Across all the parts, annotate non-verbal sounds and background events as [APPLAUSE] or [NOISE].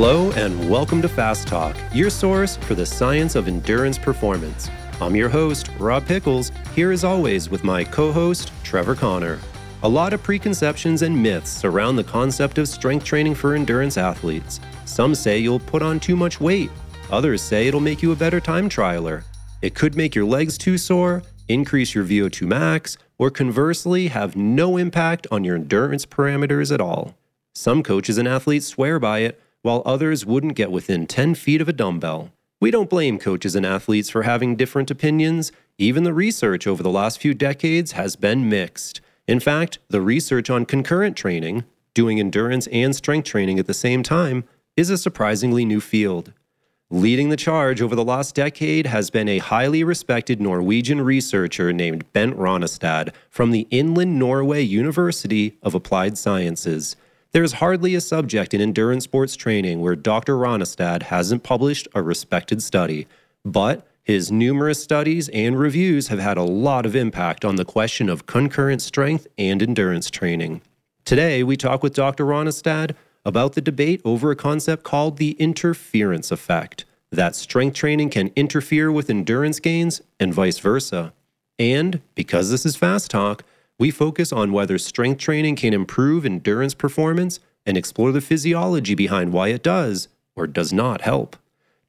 Hello, and welcome to Fast Talk, your source for the science of endurance performance. I'm your host, Rob Pickels, here as always with my co host, Trevor Connor. A lot of preconceptions and myths surround the concept of strength training for endurance athletes. Some say you'll put on too much weight, others say it'll make you a better time trialer. It could make your legs too sore, increase your VO2 max, or conversely, have no impact on your endurance parameters at all. Some coaches and athletes swear by it while others wouldn't get within 10 feet of a dumbbell. We don't blame coaches and athletes for having different opinions. Even the research over the last few decades has been mixed. In fact, the research on concurrent training, doing endurance and strength training at the same time, is a surprisingly new field. Leading the charge over the last decade has been a highly respected Norwegian researcher named Bent Rønnestad from the Inland Norway University of Applied Sciences. There is hardly a subject in endurance sports training where Dr. Rønnestad hasn't published a respected study, but his numerous studies and reviews have had a lot of impact on the question of concurrent strength and endurance training. Today, we talk with Dr. Rønnestad about the debate over a concept called the interference effect that strength training can interfere with endurance gains and vice versa. And because this is fast talk, we focus on whether strength training can improve endurance performance and explore the physiology behind why it does or does not help.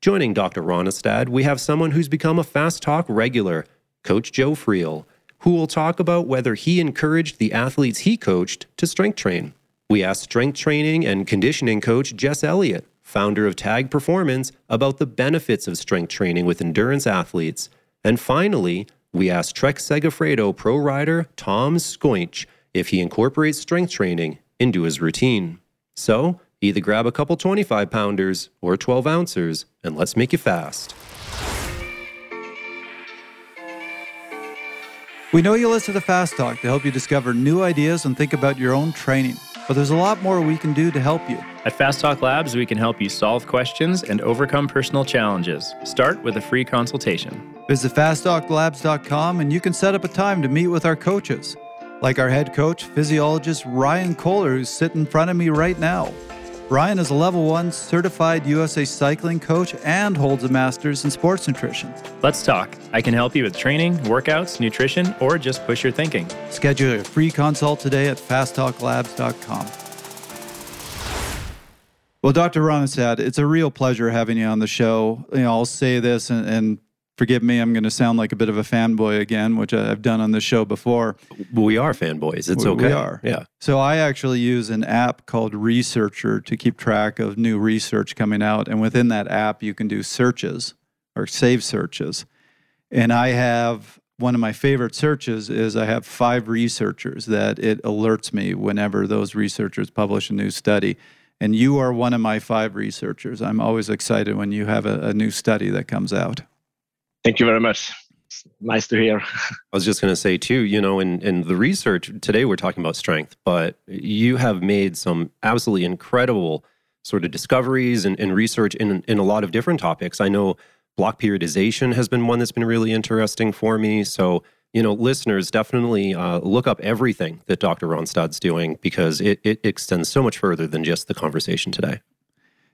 Joining Dr. Rønnestad, we have someone who's become a Fast Talk regular, Coach Joe Friel, who will talk about whether he encouraged the athletes he coached to strength train. We asked strength training and conditioning coach Jess Elliott, founder of Tag Performance, about the benefits of strength training with endurance athletes. And finally, we asked Trek Segafredo pro rider Tom Skujins if he incorporates strength training into his routine. So, either grab a couple 25 pounders or 12 ounces and let's make you fast. We know you listen to Fast Talk to help you discover new ideas and think about your own training, but there's a lot more we can do to help you. At Fast Talk Labs, we can help you solve questions and overcome personal challenges. Start with a free consultation. Visit fasttalklabs.com and you can set up a time to meet with our coaches, like our head coach, physiologist Ryan Kohler, who's sitting in front of me right now. Ryan is a level one certified USA cycling coach and holds a master's in sports nutrition. Let's talk. I can help you with training, workouts, nutrition, or just push your thinking. Schedule a free consult today at fasttalklabs.com. Well, Dr. Rønnestad, it's a real pleasure having you on the show. You know, I'll say this, and, and forgive me, I'm going to sound like a bit of a fanboy again, which I've done on the show before. We are fanboys. It's We- okay. We are. Yeah. So I actually use an app called Researcher to keep track of new research coming out. And within that app, you can do searches or save searches. And I have one of my favorite searches is I have five researchers that it alerts me whenever those researchers publish a new study. And you are one of my five researchers. I'm always excited when you have a, a new study that comes out. Thank you very much. It's nice to hear. I was just going to say too, you know, in, in the research today, we're talking about strength, but you have made some absolutely incredible sort of discoveries and, and research in, in a lot of different topics. I know block periodization has been one that's been really interesting for me. So, you know, listeners definitely uh, look up everything that Dr. Rønnestad's doing because it, it extends so much further than just the conversation today.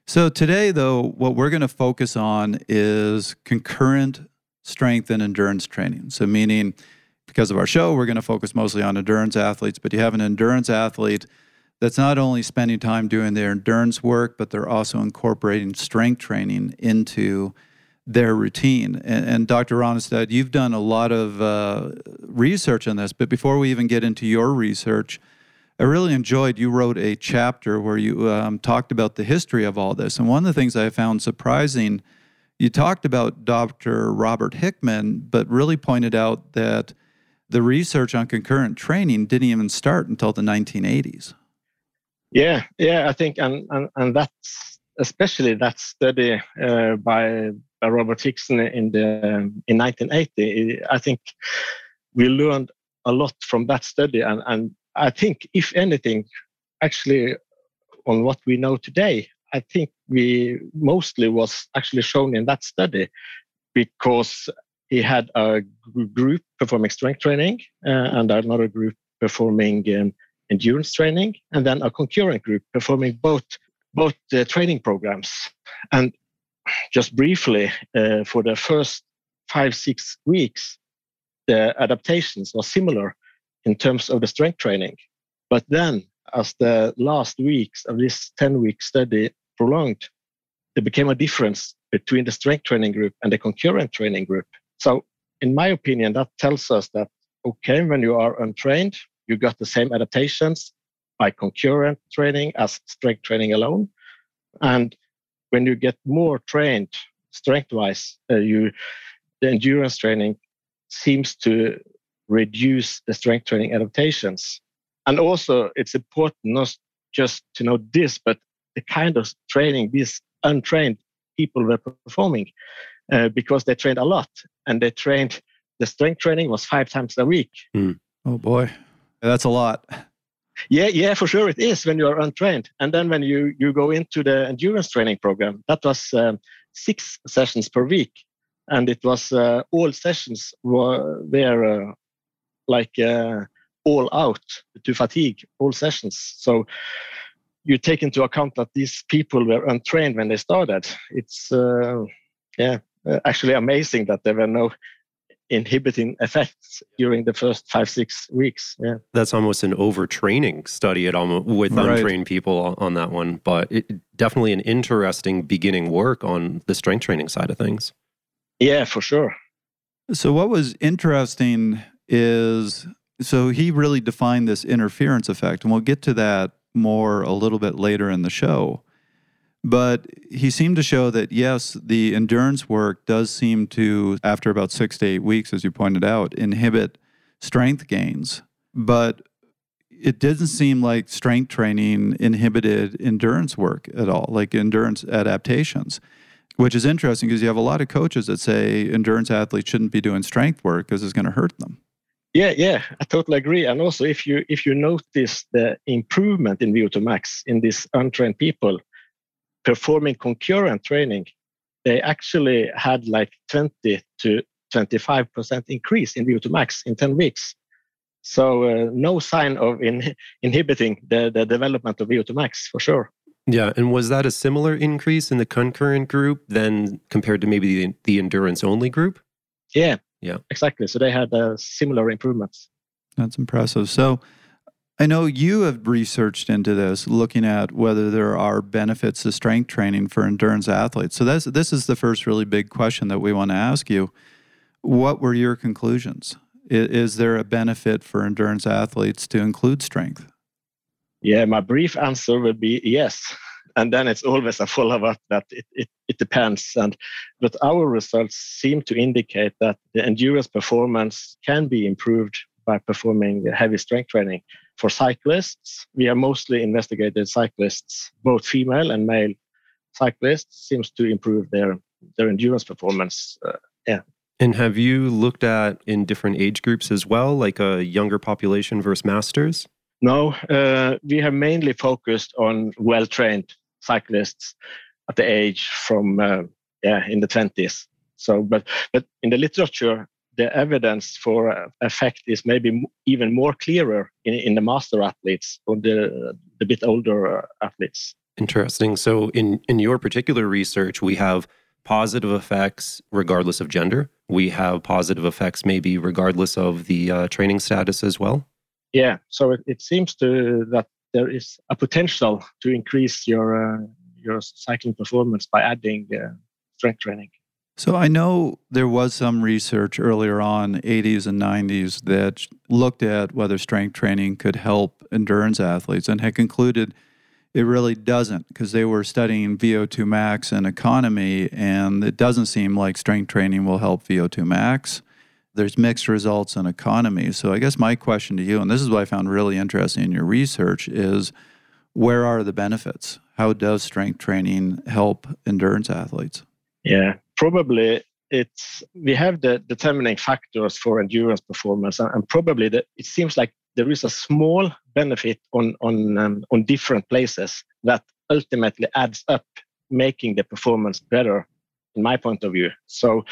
So today, though, what we're going to focus on is concurrent strength and endurance training. So, meaning because of our show, we're going to focus mostly on endurance athletes, but you have an endurance athlete that's not only spending time doing their endurance work, but they're also incorporating strength training into their routine. And, and Dr. Rønnestad, you've done a lot of uh, research on this, but before we even get into your research, I really enjoyed you wrote a chapter where you um, talked about the history of all this. And one of the things I found surprising, you talked about Dr. Robert Hickson, but really pointed out that the research on concurrent training didn't even start until the 1980s. Yeah, yeah, I think, and and, and that's especially that study uh, by, by Robert Hickson in the in 1980. I think we learned a lot from that study, and and I think if anything, actually, on what we know today, I think we mostly was actually shown in that study because he had a group performing strength training uh, and another group performing um, endurance training, and then a concurrent group performing both both the training programs. And just briefly uh, for the first five six weeks the adaptations were similar in terms of the strength training. But then as the last weeks of this 10 week study prolonged there became a difference between the strength training group and the concurrent training group so in my opinion that tells us that okay when you are untrained you got the same adaptations by concurrent training as strength training alone. And when you get more trained strength wise, uh, you the endurance training seems to reduce the strength training adaptations. And also, it's important not just to know this, but the kind of training these untrained people were performing uh, because they trained a lot and they trained the strength training was five times a week. Mm. Oh boy, that's a lot. Yeah, yeah, for sure it is when you are untrained. And then when you you go into the endurance training program, that was um, six sessions per week, and it was uh, all sessions were were uh, like uh, all out to fatigue all sessions. So you take into account that these people were untrained when they started. It's uh, yeah, uh, actually amazing that there were no inhibiting effects during the first five six weeks yeah that's almost an overtraining study at almost with right. untrained people on that one but it, definitely an interesting beginning work on the strength training side of things yeah for sure so what was interesting is so he really defined this interference effect and we'll get to that more a little bit later in the show but he seemed to show that, yes, the endurance work does seem to, after about six to eight weeks, as you pointed out, inhibit strength gains. But it didn't seem like strength training inhibited endurance work at all, like endurance adaptations, which is interesting because you have a lot of coaches that say endurance athletes shouldn't be doing strength work because it's going to hurt them. Yeah, yeah, I totally agree. And also, if you if you notice the improvement in VO2 max in these untrained people, performing concurrent training, they actually had like 20 to 25% increase in VO2 max in 10 weeks. So uh, no sign of in, inhibiting the, the development of VO2 max for sure. Yeah, and was that a similar increase in the concurrent group than compared to maybe the, the endurance only group? Yeah, yeah, exactly. So they had uh, similar improvements. That's impressive. So I know you have researched into this, looking at whether there are benefits to strength training for endurance athletes. So that's, this is the first really big question that we want to ask you. What were your conclusions? Is, is there a benefit for endurance athletes to include strength? Yeah, my brief answer would be yes. [LAUGHS] And then it's always a follow up that it, it, it depends. And but our results seem to indicate that the endurance performance can be improved by performing heavy strength training. For cyclists, we have mostly investigated cyclists, both female and male cyclists, seems to improve their their endurance performance. Uh, yeah. And have you looked at in different age groups as well, like a younger population versus masters? No, uh, we have mainly focused on well trained cyclists at the age from uh, yeah in the twenties. So, but but in the literature, the evidence for uh, effect is maybe even more clearer in, in the master athletes or the, the bit older uh, athletes. Interesting. So, in, in your particular research, we have positive effects regardless of gender. We have positive effects maybe regardless of the uh, training status as well. Yeah. So it, it seems to that there is a potential to increase your uh, your cycling performance by adding uh, strength training. So I know there was some research earlier on, 80s and 90s, that looked at whether strength training could help endurance athletes and had concluded it really doesn't because they were studying VO2 max and economy, and it doesn't seem like strength training will help VO2 max. There's mixed results in economy. So I guess my question to you, and this is what I found really interesting in your research, is where are the benefits? How does strength training help endurance athletes? Yeah, probably it's we have the determining factors for endurance performance, and, probably the, it seems like there is a small benefit on on um, on different places that ultimately adds up, making the performance better, in my point of view. So,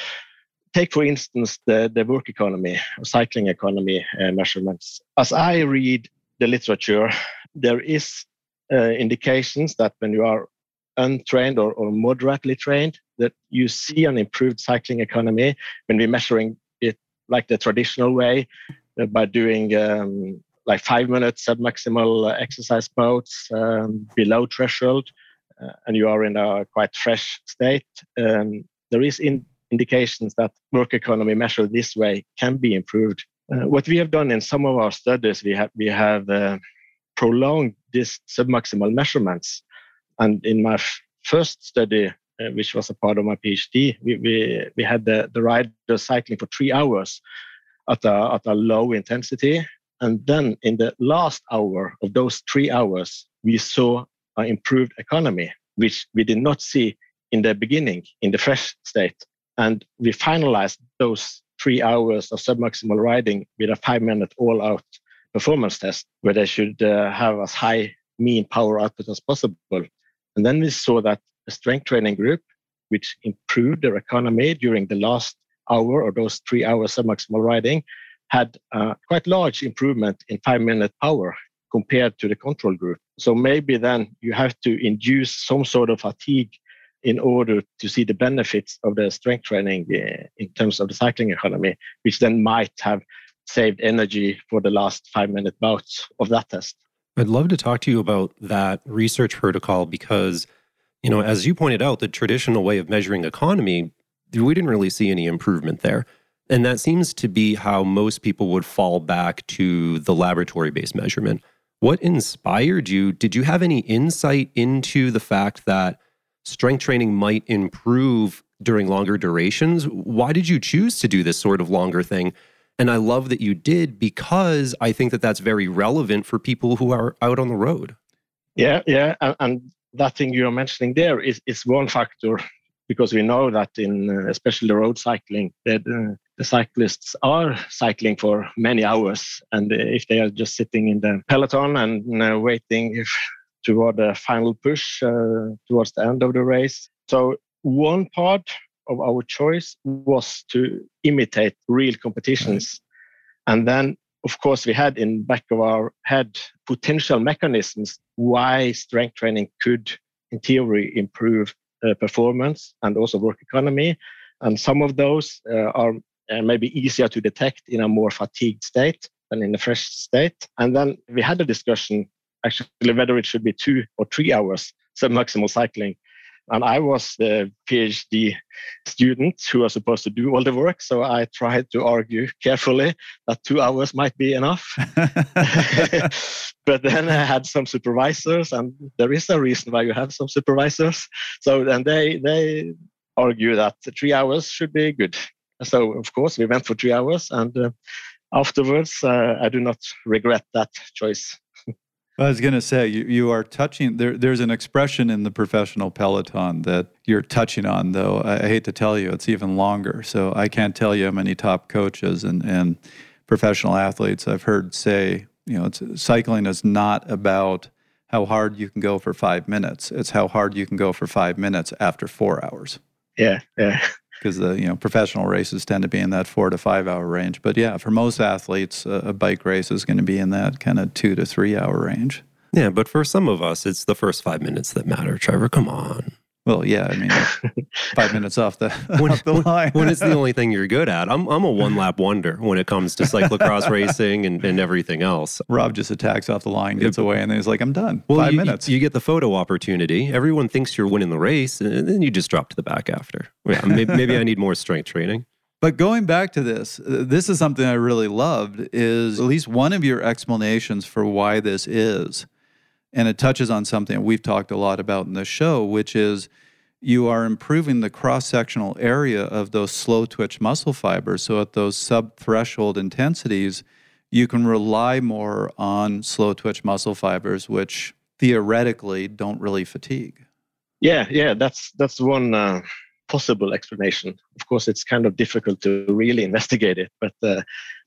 take for instance the the work economy, cycling economy uh, measurements. As I read the literature, there is uh, indications that when you are untrained or, or moderately trained, that you see an improved cycling economy when we're measuring it like the traditional way uh, by doing um, like five minutes submaximal exercise modes um, below threshold, uh, and you are in a quite fresh state. Um, there is in indications that work economy measured this way can be improved. Uh, what we have done in some of our studies, we have we have uh, prolonged these submaximal measurements, and in my f- first study, uh, which was a part of my PhD, we we, we had the, the rider cycling for three hours at a at a low intensity, and then in the last hour of those three hours, we saw an improved economy, which we did not see in the beginning in the fresh state. And we finalized those three hours of submaximal riding with a five minute all out performance test where they should uh, have as high mean power output as possible. And then we saw that the strength training group, which improved their economy during the last hour or those three hours of submaximal riding, had quite large improvement in five minute power compared to the control group. So maybe then you have to induce some sort of fatigue in order to see the benefits of the strength training uh, in terms of the cycling economy, which then might have saved energy for the last five minute bouts of that test. I'd love to talk to you about that research protocol because, you know, as you pointed out, the traditional way of measuring economy, we didn't really see any improvement there. And that seems to be how most people would fall back to the laboratory based measurement. What inspired you? Did you have any insight into the fact that strength training might improve during longer durations. Why did you choose to do this sort of longer thing? And I love that you did because I think that that's very relevant for people who are out on the road. Yeah, yeah. And, and that thing you're mentioning there is, is one factor because we know that in uh, especially road cycling, that uh, the cyclists are cycling for many hours. And if they are just sitting in the peloton and uh, waiting if toward the final push uh, towards the end of the race. So one part of our choice was to imitate real competitions. And then, of course, we had in back of our head potential mechanisms why strength training could, in theory, improve uh, performance and also work economy. And some of those uh, are uh, maybe easier to detect in a more fatigued state than in a fresh state. And then we had a discussion actually whether it should be two or three hours submaximal cycling. And I was the PhD student who was supposed to do all the work. So I tried to argue carefully that two hours might be enough. [LAUGHS] [LAUGHS] but then I had some supervisors, and there is a reason why you have some supervisors. So then they, they argue that three hours should be good. So, of course, we went for three hours. And uh, afterwards, uh, I do not regret that choice. I was going to say you, you are touching there. There's an expression in the professional peloton that you're touching on, though. I, I, hate to tell you, it's even longer. So I can't tell you how many top coaches and, and professional athletes I've heard say, you know, cycling is not about how hard you can go for five minutes. It's how hard you can go for five minutes after four hours. Yeah, yeah because the you know professional races tend to be in that four to five hour range. But yeah, for most athletes, a, a bike race is going to be in that kind of two to three hour range. Yeah, but for some of us, it's the first five minutes that matter. Trevor, come on. Well, yeah, I mean, [LAUGHS] five minutes off the, when, [LAUGHS] off the line. when it's the only thing you're good at. I'm, I'm a one lap wonder when it comes to cyclocross racing and, and everything else. Rob just attacks off the line, gets away, and then he's like, I'm done. Well, five you, minutes. You get the photo opportunity. Everyone thinks you're winning the race, and then you just drop to the back after. Yeah, maybe, maybe I need more strength training. [LAUGHS] But going back to this, this is something I really loved is at least one of your explanations for why this is. And it touches on something we've talked a lot about in the show, which is – you are improving the cross sectional area of those slow twitch muscle fibers. So at those sub threshold intensities, you can rely more on slow twitch muscle fibers, which theoretically don't really fatigue. Yeah, yeah, that's that's one uh, possible explanation. Of course, it's kind of difficult to really [LAUGHS] investigate it, but uh,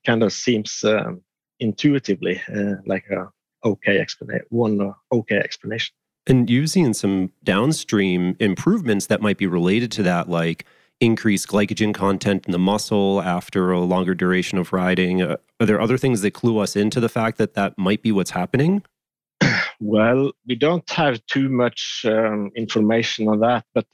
kind of seems um, intuitively uh, like a okay explanation, one uh, okay explanation. And you've seen some downstream improvements that might be related to that, like increased glycogen content in the muscle after a longer duration of riding. Uh, are there other things that clue us into the fact that that might be what's happening? [CLEARS THROAT] Well, we don't have too much um, information on that, but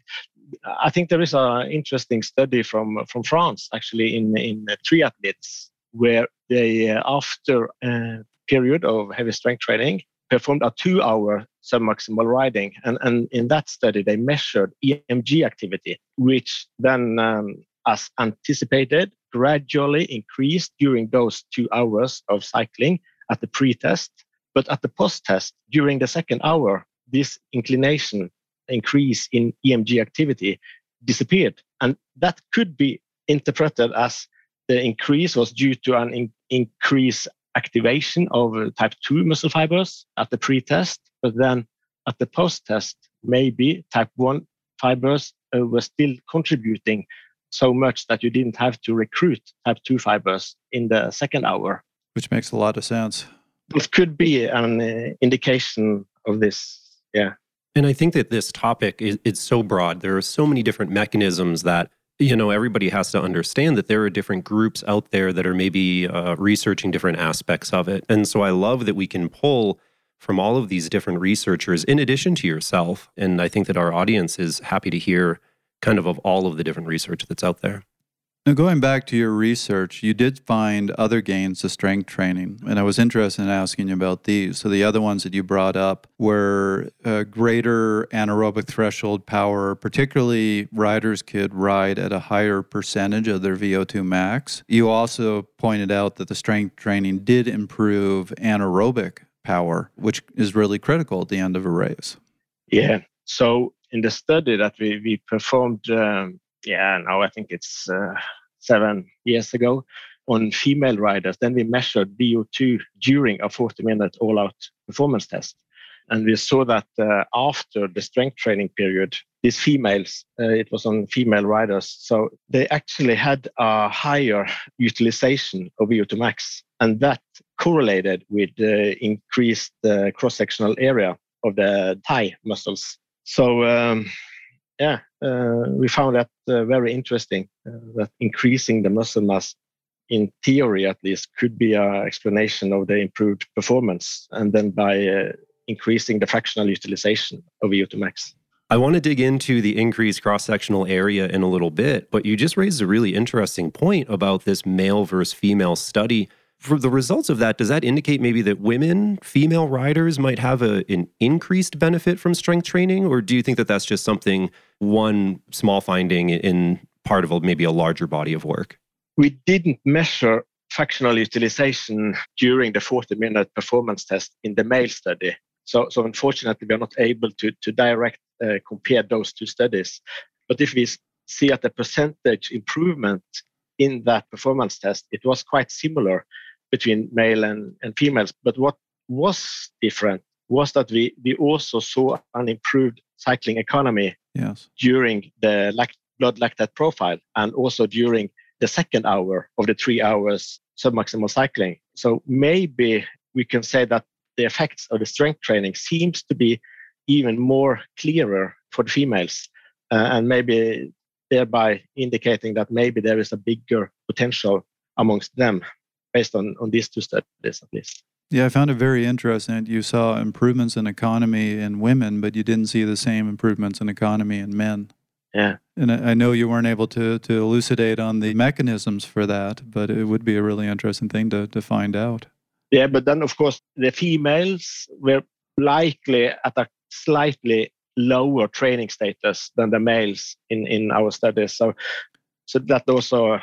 I think there is an interesting study from from France, actually, in in triathletes, where they uh, after a period of heavy strength training performed a two-hour submaximal riding, and and in that study they measured EMG activity, which then, um, as anticipated, gradually increased during those two hours of cycling at the pre-test, but at the post-test during the second hour, this inclination increase in EMG activity disappeared. And that could be interpreted as the increase was due to an in- increased activation of type 2 muscle fibers at the pre-test, but then at the post-test, maybe type 1 fibers uh, were still contributing so much that you didn't have to recruit type 2 fibers in the second hour. Which makes a lot of sense. This could be an uh, indication of this. Yeah. And I think that this topic is it's so broad. There are so many different mechanisms that you know everybody has to understand that there are different groups out there that are maybe uh, researching different aspects of it. And so I love that we can pull from all of these different researchers in addition to yourself. And I think that our audience is happy to hear kind of of all of the different research that's out there. Now, going back to your research, you did find other gains to strength training, and I was interested in asking you about these. So, the other ones that you brought up were uh, greater anaerobic threshold power, particularly riders could ride at a higher percentage of their VO2 max. You also pointed out that the strength training did improve anaerobic power, which is really critical at the end of a race. Yeah. So, in the study that we, we performed, um, yeah, now I think it's uh, seven years ago on female riders. Then we measured VO2 during a 40 minute all out performance test. And we saw that uh, after the strength training period, these females, uh, it was on female riders, so they actually had a higher utilization of VO2 max. And that correlated with the increased uh, cross sectional area of the thigh muscles. So, um, yeah, uh, we found that uh, very interesting. Uh, that increasing the muscle mass, in theory at least, could be an explanation of the improved performance, and then by uh, increasing the fractional utilization of VO2 max. I want to dig into the increased cross sectional area in a little bit, but you just raised a really interesting point about this male versus female study for the results of that, does that indicate maybe that women, female riders, might have a, an increased benefit from strength training? Or do you think that that's just something, one small finding in part of a, maybe a larger body of work? We didn't measure fractional utilization during the 40 minute performance test in the male study. So, so unfortunately, we are not able to, to direct uh, compare those two studies. But if we see at the percentage improvement in that performance test, it was quite similar between male and, and females. But what was different was that we, we also saw an improved cycling economy yes. during the lact- blood lactate profile and also during the second hour of the three hours submaximal cycling. So maybe we can say that the effects of the strength training seems to be even more clearer for the females uh, and maybe thereby indicating that maybe there is a bigger potential amongst them based on, on these two studies at least. Yeah, I found it very interesting. You saw improvements in economy in women, but you didn't see the same improvements in economy in men. Yeah. And I know you weren't able to, to elucidate on the mechanisms for that, but it would be a really interesting thing to, to find out. Yeah, but then, of course, the females were likely at a slightly lower training status than the males in, in our studies. So, so that also uh,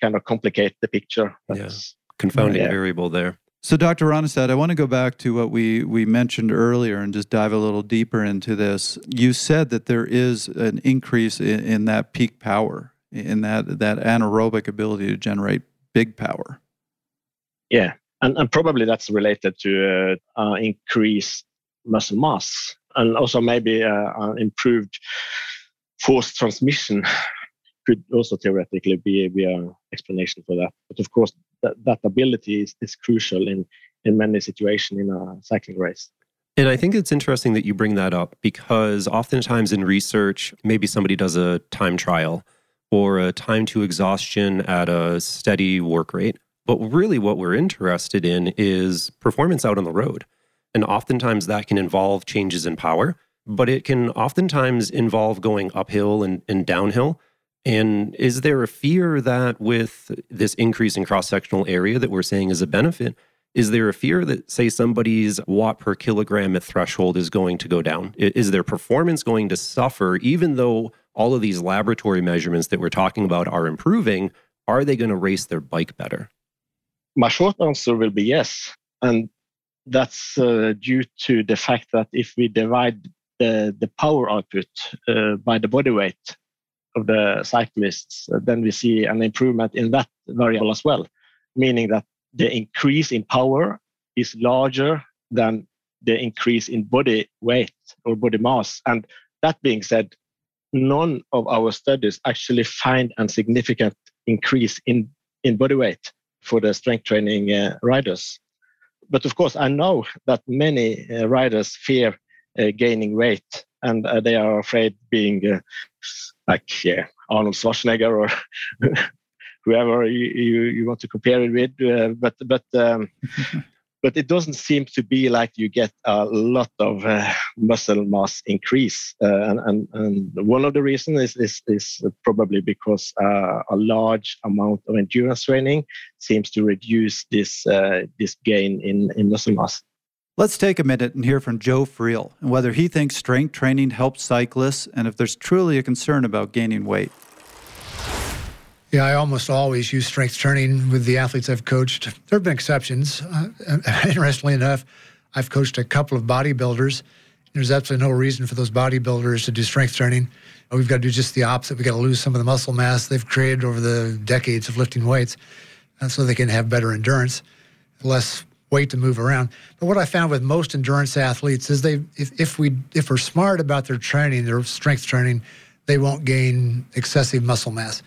kind of complicate the picture. That's, confounding yeah. variable there. So, Dr. Rønnestad, I want to go back to what we, we mentioned earlier and just dive a little deeper into this. You said that there is an increase in, in that peak power, in that, that anaerobic ability to generate big power. Yeah, and, and probably that's related to uh, uh, increased muscle mass and also maybe uh, improved force transmission could also theoretically be, a be an explanation for that. But of course, that, that ability is, is crucial in, in many situations in a cycling race. And I think it's interesting that you bring that up because oftentimes in research, maybe somebody does a time trial or a time to exhaustion at a steady work rate. But really, what we're interested in is performance out on the road. And oftentimes that can involve changes in power, but it can oftentimes involve going uphill and, and downhill. And is there a fear that with this increase in cross sectional area that we're saying is a benefit, is there a fear that, say, somebody's watt per kilogram at threshold is going to go down? Is their performance going to suffer, even though all of these laboratory measurements that we're talking about are improving? Are they going to race their bike better? My short answer will be yes. And that's uh, due to the fact that if we divide the, the power output uh, by the body weight of the cyclists, uh, then we see an improvement in that variable as well, meaning that the increase in power is larger than the increase in body weight or body mass. And that being said, none of our studies actually find a significant increase in, in body weight for the strength training uh, riders. But of course, I know that many uh, riders fear uh, gaining weight and uh, they are afraid being uh, like yeah, Arnold Schwarzenegger or [LAUGHS] whoever you, you, you, want to compare it with. Uh, but but um, [LAUGHS] but it doesn't seem to be like you get a lot of uh, muscle mass increase. Uh, and, and, one of the reasons is, is, is probably because uh, a large amount of endurance training seems to reduce this, uh, this gain in, in muscle mass. Let's take a minute and hear from Joe Friel and whether he thinks strength training helps cyclists and if there's truly a concern about gaining weight. Yeah, I almost always use strength training with the athletes I've coached. There have been exceptions. Uh, [LAUGHS] interestingly enough, I've coached a couple of bodybuilders. There's absolutely no reason for those bodybuilders to do strength training. We've got to do just the opposite. We've got to lose some of the muscle mass they've created over the decades of lifting weights uh, so they can have better endurance, less weight to move around. But what I found with most endurance athletes is they, if, if we if we're smart about their training, their strength training, they won't gain excessive muscle mass.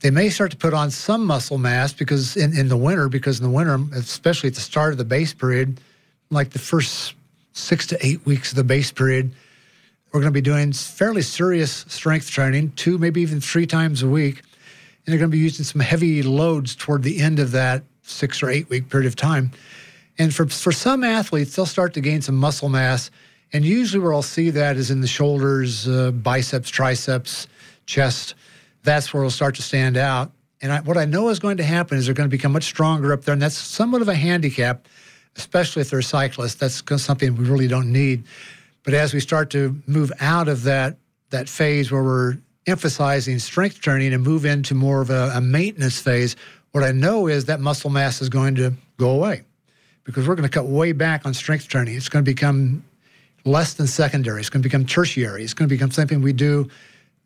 They may start to put on some muscle mass because in, in the winter, because in the winter, especially at the start of the base period, like the first six to eight weeks of the base period, we're going to be doing fairly serious strength training, two, maybe even three times a week. And they're going to be using some heavy loads toward the end of that six or eight week period of time. And for, for some athletes, they'll start to gain some muscle mass. And usually, where I'll see that is in the shoulders, uh, biceps, triceps, chest that's where it'll start to stand out. And I, what I know is going to happen is they're going to become much stronger up there. And that's somewhat of a handicap, especially if they're cyclists. That's something we really don't need. But as we start to move out of that, that phase where we're emphasizing strength training and move into more of a, a maintenance phase, what I know is that muscle mass is going to go away because we're going to cut way back on strength training. It's going to become less than secondary. It's going to become tertiary. It's going to become something we do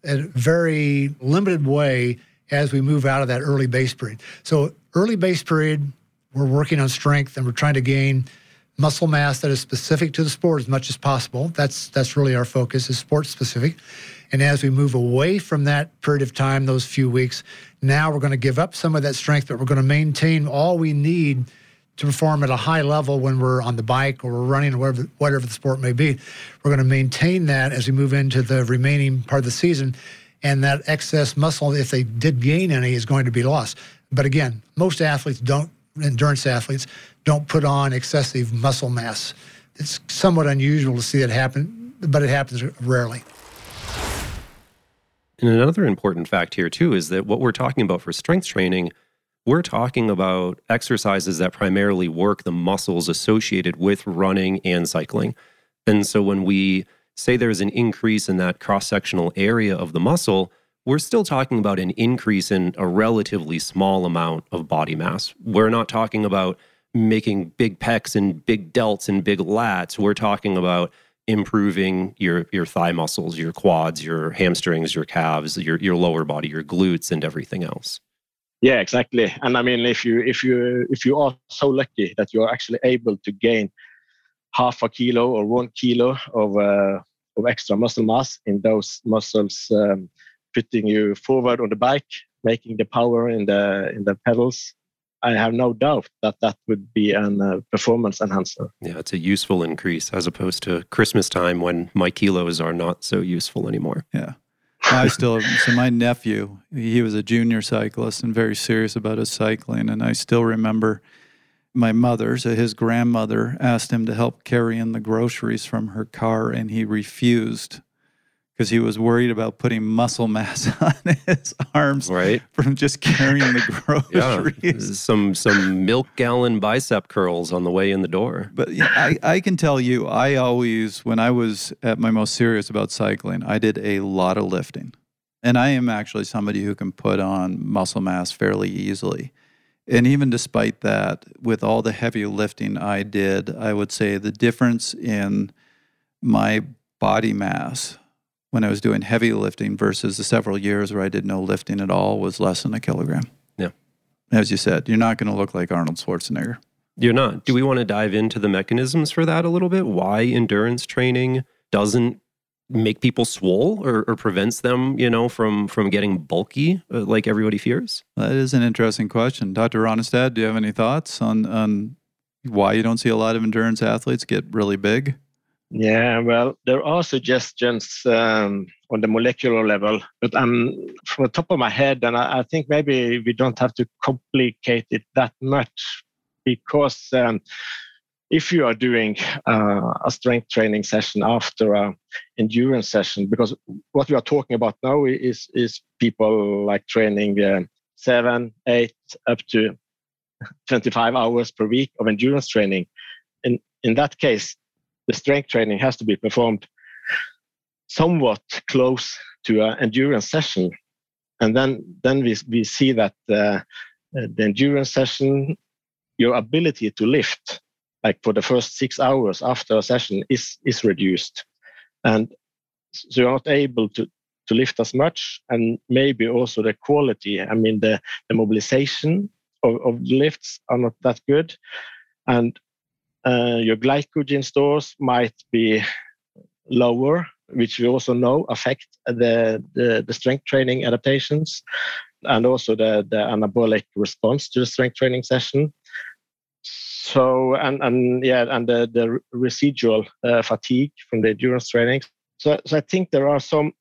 in a very limited way as we move out of that early base period. So, early base period, we're working on strength and we're trying to gain muscle mass that is specific to the sport as much as possible. That's that's really our focus is sport specific. And as we move away from that period of time, those few weeks, now we're going to give up some of that strength, but we're going to maintain all we need to perform at a high level when we're on the bike or we're running or whatever, whatever the sport may be. We're going to maintain that as we move into the remaining part of the season. And that excess muscle, if they did gain any, is going to be lost. But again, most athletes don't, endurance athletes, don't put on excessive muscle mass. It's somewhat unusual to see it happen, but it happens rarely. And another important fact here, too, is that what we're talking about for strength training – we're talking about exercises that primarily work the muscles associated with running and cycling. And so when we say there's an increase in that cross sectional area of the muscle, we're still talking about an increase in a relatively small amount of body mass. We're not talking about making big pecs and big delts and big lats. We're talking about improving your your thigh muscles, your quads, your hamstrings, your calves, your your lower body, your glutes and everything else. Yeah, exactly. And I mean, if you if you if you are so lucky that you are actually able to gain half a kilo or one kilo of uh, of extra muscle mass in those muscles, um, putting you forward on the bike, making the power in the in the pedals. I have no doubt that that would be a uh, performance enhancer. Yeah, it's a useful increase as opposed to Christmas time when my kilos are not so useful anymore. Yeah. I still so my nephew, he was a junior cyclist and very serious about his cycling, and I still remember my mother, so his grandmother, asked him to help carry in the groceries from her car, and he refused because he was worried about putting muscle mass [LAUGHS] on his arms right. from just carrying the [LAUGHS] groceries. yeah. Some some milk gallon bicep curls on the way in the door. But yeah, I, I can tell you i always when i was at my most serious about cycling i did a lot of lifting. And i am actually somebody who can put on muscle mass fairly easily. And even despite that with all the heavy lifting i did i would say the difference in my body mass when I was doing heavy lifting versus the several years where I did no lifting at all was less than a kilogram. Yeah. As you said, you're not going to look like Arnold Schwarzenegger. You're not. Do we want to dive into the mechanisms for that a little bit? Why endurance training doesn't make people swole or, or prevents them, you know, from from getting bulky uh, like everybody fears? That is an interesting question. Dr. Rønnestad, do you have any thoughts on on why you don't see a lot of endurance athletes get really big? Yeah, well, there are suggestions um, on the molecular level, but I'm from the top of my head, and I, I think maybe we don't have to complicate it that much because um, if you are doing uh, a strength training session after an endurance session, because what we are talking about now is is people like training uh, seven, eight, up to 25 hours per week of endurance training. In in that case, the strength training has to be performed somewhat close to an endurance session. And then, then we, we see that uh, the endurance session, your ability to lift, like for the first six hours after a session, is, is reduced. And so you're not able to, to lift as much, and maybe also the quality. I mean, the, the mobilization of, of lifts are not that good. And uh, your glycogen stores might be lower, which we also know affect the, the, the strength training adaptations and also the, the anabolic response to the strength training session. So and and yeah, and the, the residual uh, fatigue from the endurance training. So, so I think there are some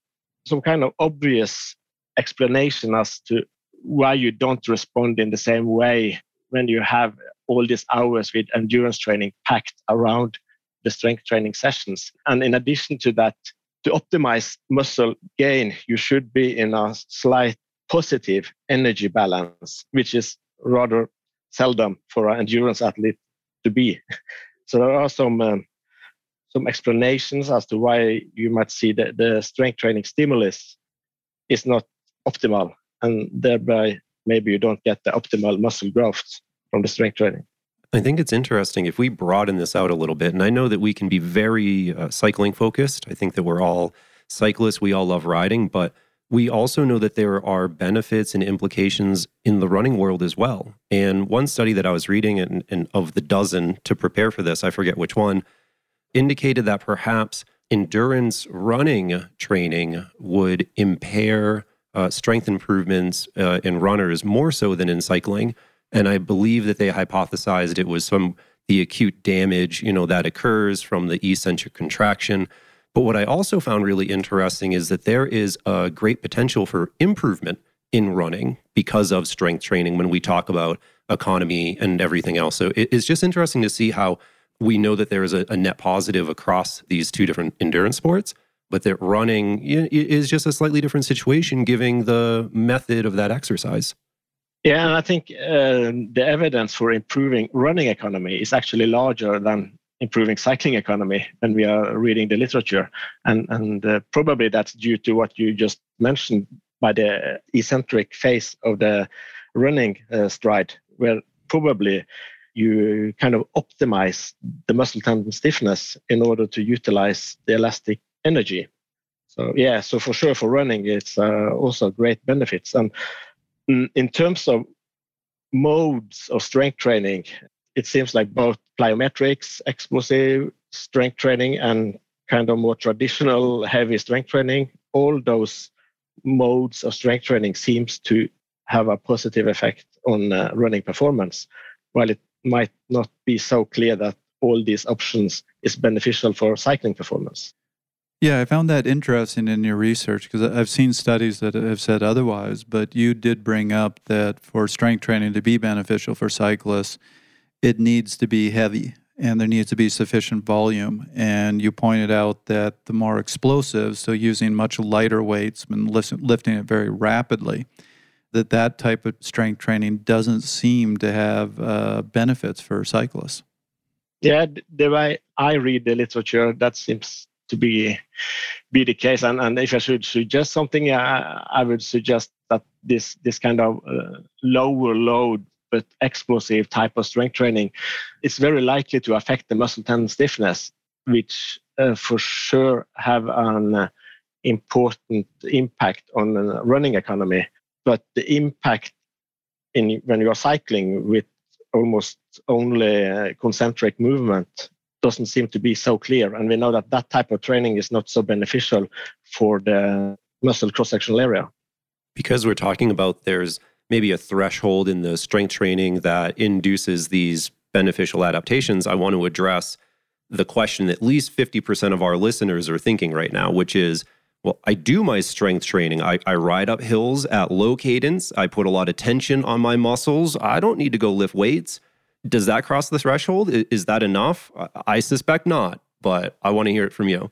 some kind of obvious explanation as to why you don't respond in the same way when you have all these hours with endurance training packed around the strength training sessions. And in addition to that, to optimize muscle gain, you should be in a slight positive energy balance, which is rather seldom for an endurance athlete to be. [LAUGHS] So there are some um, some explanations as to why you might see that the strength training stimulus is not optimal, and thereby maybe you don't get the optimal muscle growth from the strength training. I think it's interesting if we broaden this out a little bit. And I know that we can be very uh, cycling focused. I think that we're all cyclists, we all love riding, but we also know that there are benefits and implications in the running world as well. And one study that I was reading, and, and of the dozen to prepare for this, I forget which one, indicated that perhaps endurance running training would impair uh, strength improvements uh, in runners more so than in cycling and I believe that they hypothesized it was from the acute damage, you know, that occurs from the eccentric contraction. But what I also found really interesting is that there is a great potential for improvement in running because of strength training when we talk about economy and everything else. So it's just interesting to see how we know that there is a, a net positive across these two different endurance sports, but that running is just a slightly different situation given the method of that exercise. Yeah, and I think uh, the evidence for improving running economy is actually larger than improving cycling economy when we are reading the literature, and and uh, probably that's due to what you just mentioned by the eccentric phase of the running uh, stride, where probably you kind of optimize the muscle tendon stiffness in order to utilize the elastic energy. So yeah, so for sure for running, it's uh, also great benefits and Mm, in terms of modes of strength training, it seems like both plyometrics, explosive strength training, and kind of more traditional heavy strength training, all those modes of strength training seems to have a positive effect on uh, running performance, while it might not be so clear that all these options is beneficial for cycling performance. Yeah, I found that interesting in your research because I've seen studies that have said otherwise, but you did bring up that for strength training to be beneficial for cyclists, it needs to be heavy and there needs to be sufficient volume. And you pointed out that the more explosive, so using much lighter weights and lifting it very rapidly, that that type of strength training doesn't seem to have uh, benefits for cyclists. Yeah, the way I read the literature, that seems to be be the case. And, and if I should suggest something, I, I would suggest that this this kind of uh, lower load but explosive type of strength training is very likely to affect the muscle tendon stiffness, which uh, for sure have an uh, important impact on the running economy. But the impact in when you are cycling with almost only uh, concentric movement doesn't seem to be so clear. And we know that that type of training is not so beneficial for the muscle cross sectional area. Because we're talking about there's maybe a threshold in the strength training that induces these beneficial adaptations, I want to address the question that at least 50% of our listeners are thinking right now, which is, well, I do my strength training. I, I ride up hills at low cadence. I put a lot of tension on my muscles. I don't need to go lift weights. Does that cross the threshold? Is that enough? I suspect not, but I want to hear it from you.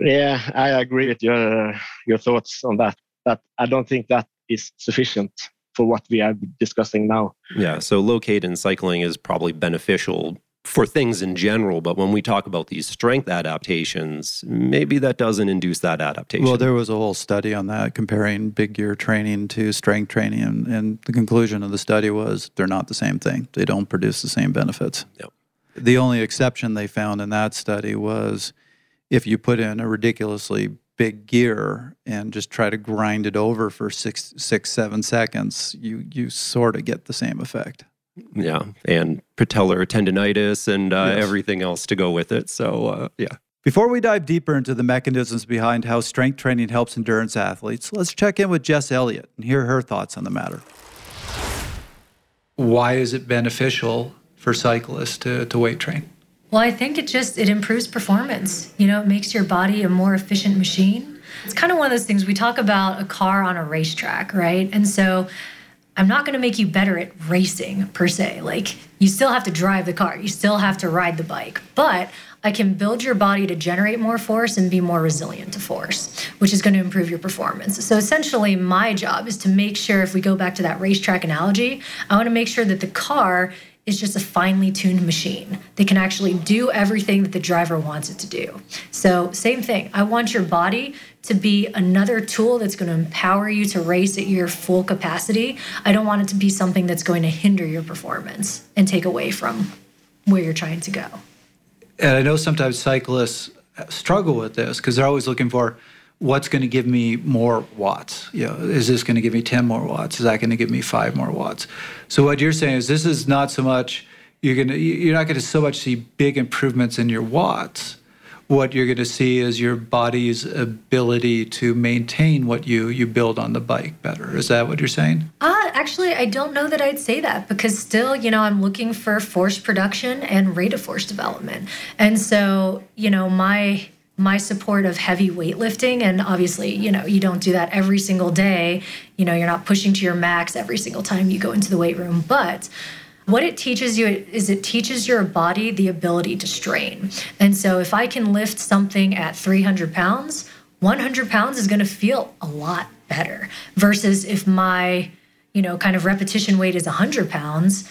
Yeah, I agree with your your thoughts on that. That I don't think that is sufficient for what we are discussing now. Yeah, so low cadence cycling is probably beneficial for things in general, but when we talk about these strength adaptations, maybe that doesn't induce that adaptation. Well, there was a whole study on that comparing big gear training to strength training, and, and the conclusion of the study was they're not the same thing. They don't produce the same benefits. Yep. The only exception they found in that study was if you put in a ridiculously big gear and just try to grind it over for six, six, seven seconds, you you sort of get the same effect. Yeah, and patellar tendonitis and uh, yes. everything else to go with it. So uh, yeah. Before we dive deeper into the mechanisms behind how strength training helps endurance athletes, let's check in with Jess Elliott and hear her thoughts on the matter. Why is it beneficial for cyclists to, to weight train? Well, I think it just it improves performance. You know, it makes your body a more efficient machine. It's kind of one of those things we talk about a car on a racetrack, right? And so I'm not going to make you better at racing per se. Like you still have to drive the car, you still have to ride the bike, but I can build your body to generate more force and be more resilient to force, which is going to improve your performance. So essentially, my job is to make sure if we go back to that racetrack analogy, I want to make sure that the car is just a finely tuned machine that can actually do everything that the driver wants it to do. So, same thing. I want your body to be another tool that's going to empower you to race at your full capacity. I don't want it to be something that's going to hinder your performance and take away from where you're trying to go. And I know sometimes cyclists struggle with this because they're always looking for what's going to give me more watts? You know, is this going to give me 10 more watts? Is that going to give me five more watts? So what you're saying is this is not so much you're going to you're not going to so much see big improvements in your watts. What you're going to see is your body's ability to maintain what you you build on the bike better. Is that what you're saying? Uh, actually, I don't know that I'd say that because still, you know, I'm looking for force production and rate of force development. And so, you know, my my support of heavy weightlifting and obviously you know you don't do that every single day. You know you're not pushing to your max every single time you go into the weight room but what it teaches you is it teaches your body the ability to strain. And so if i can lift something at 300 pounds 100 pounds is going to feel a lot better versus if my you know kind of repetition weight is 100 pounds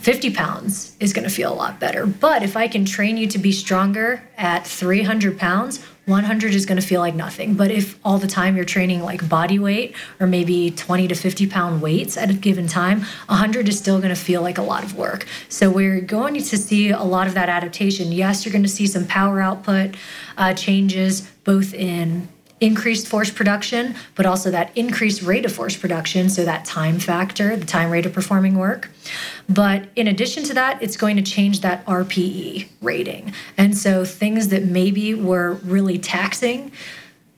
50 pounds is going to feel a lot better. But if I can train you to be stronger at 300 pounds, 100 is going to feel like nothing. But if all the time you're training like body weight or maybe 20 to 50 pound weights at a given time, 100 is still going to feel like a lot of work. So we're going to see a lot of that adaptation. Yes, you're going to see some power output uh, changes both in increased force production, but also that increased rate of force production, so that time factor, the time rate of performing work. But in addition to that, it's going to change that RPE rating. And so things that maybe were really taxing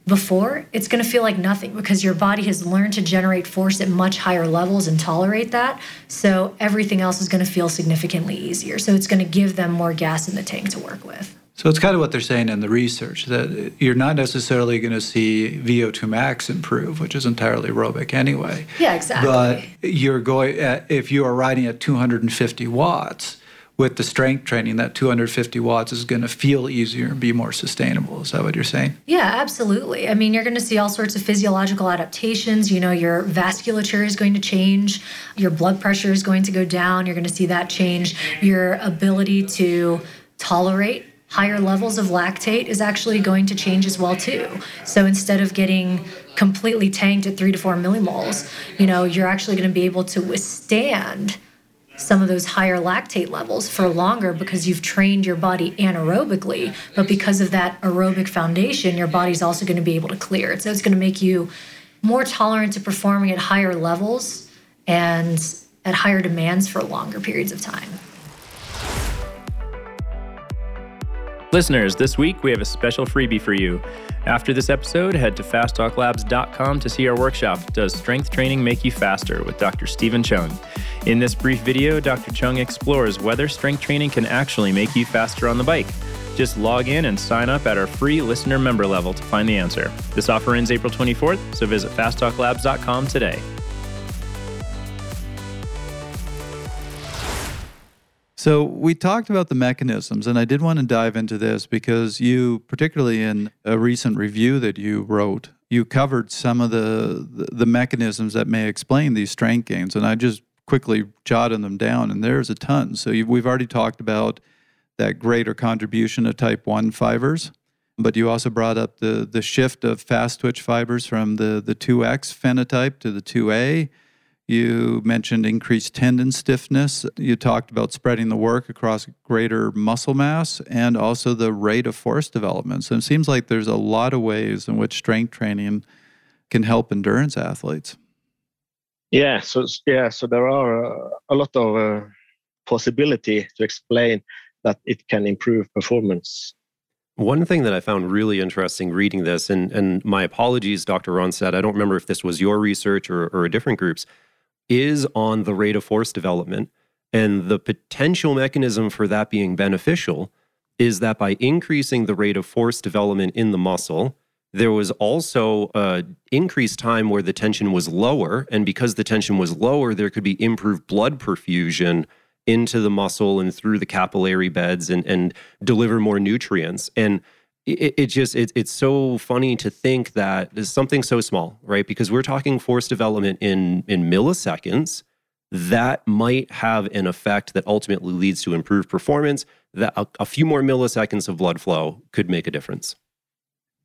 before, it's going to feel like nothing because your body has learned to generate force at much higher levels and tolerate that. So everything else is going to feel significantly easier. So it's going to give them more gas in the tank to work with. So it's kind of what they're saying in the research that you're not necessarily going to see VO2 max improve, which is entirely aerobic anyway. Yeah, exactly. But you're going at, if you are riding at 250 watts, with the strength training, that 250 watts is going to feel easier and be more sustainable. Is that what you're saying? Yeah, absolutely. I mean, you're going to see all sorts of physiological adaptations. You know, your vasculature is going to change, your blood pressure is going to go down. You're going to see that change. Your ability to tolerate higher levels of lactate is actually going to change as well too. So instead of getting completely tanked at 3 to 4 millimoles, you know, you're actually going to be able to withstand some of those higher lactate levels for longer because you've trained your body anaerobically. But because of that aerobic foundation, your body's also going to be able to clear it. So it's going to make you more tolerant to performing at higher levels and at higher demands for longer periods of time. Listeners, this week we have a special freebie for you. After this episode, head to fasttalklabs.com to see our workshop, Does Strength Training Make You Faster? with Dr. Stephen Cheung. In this brief video, Dr. Cheung explores whether strength training can actually make you faster on the bike. Just log in and sign up at our free listener member level to find the answer. This offer ends April 24th, so visit fasttalklabs.com today. So we talked about the mechanisms, and I did want to dive into this because you, particularly in a recent review that you wrote, you covered some of the, the, mechanisms that may explain these strength gains, and I just quickly jotted them down, and there's a ton. So we've already talked about that greater contribution of type one fibers, but you also brought up the the shift of fast twitch fibers from the the 2X phenotype to the 2A you mentioned increased tendon stiffness. You talked about spreading the work across greater muscle mass and also the rate of force development. So it seems like there's a lot of ways in which strength training can help endurance athletes. Yeah, so yeah, so there are uh, a lot of uh, possibility to explain that it can improve performance. One thing that I found really interesting reading this, and, and my apologies, Dr. Rønnestad, I don't remember if this was your research or, or a different group's, is on the rate of force development. And the potential mechanism for that being beneficial is that by increasing the rate of force development in the muscle, there was also a increased time where the tension was lower. And because the tension was lower, there could be improved blood perfusion into the muscle and through the capillary beds and, and deliver more nutrients. And it, it just it, it's so funny to think that there's something so small right? Because we're talking force development in in milliseconds that might have an effect that ultimately leads to improved performance that a, a few more milliseconds of blood flow could make a difference.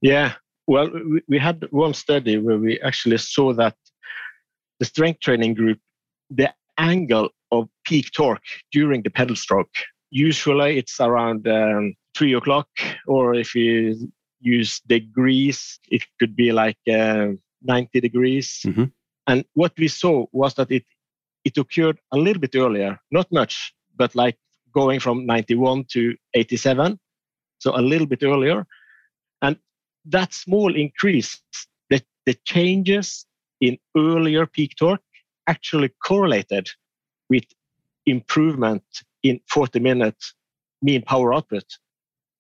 Yeah. Well we, we had one study where we actually saw that the strength training group the angle of peak torque during the pedal stroke usually it's around um, three o'clock, or if you use degrees, it could be like uh, 90 degrees. Mm-hmm. And what we saw was that it it occurred a little bit earlier, not much, but like going from 91 to 87, so a little bit earlier. And that small increase, the, the changes in earlier peak torque actually correlated with improvement in 40 minute mean power output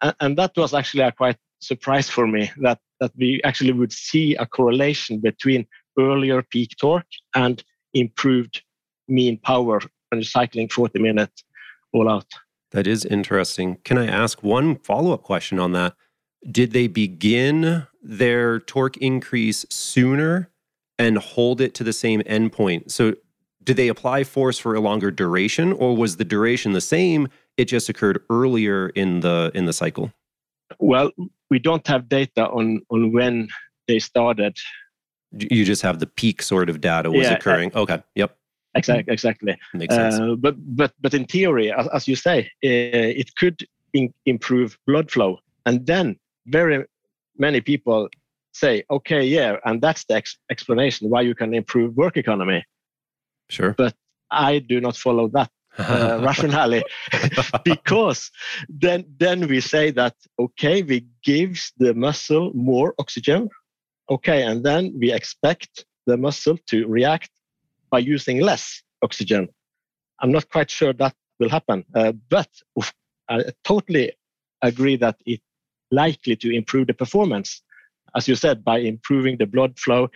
and, and that was actually a quite surprise for me that that we actually would see a correlation between earlier peak torque and improved mean power when you're cycling 40 minutes all out. That is interesting. Can I ask one follow up question on that? Did they begin their torque increase sooner and hold it to the same endpoint? So, did they apply force for a longer duration, or was the duration the same it just occurred earlier in the in the cycle? Well, we don't have data on on when they started. You just have the peak sort of data was yeah, occurring. Uh, okay. Yep. Exactly. Exactly. Makes sense. Uh, but but but in theory, as, as you say, uh, it could in, improve blood flow, and then very many people say, okay, yeah, and that's the ex- explanation why you can improve work economy. Sure. But I do not follow that uh, [LAUGHS] rationale. [LAUGHS] Because then then we say that okay we gives the muscle more oxygen okay and then we expect the muscle to react by using less oxygen. I'm not quite sure that will happen uh, but i totally agree that it likely to improve the performance. As you said by improving the blood flow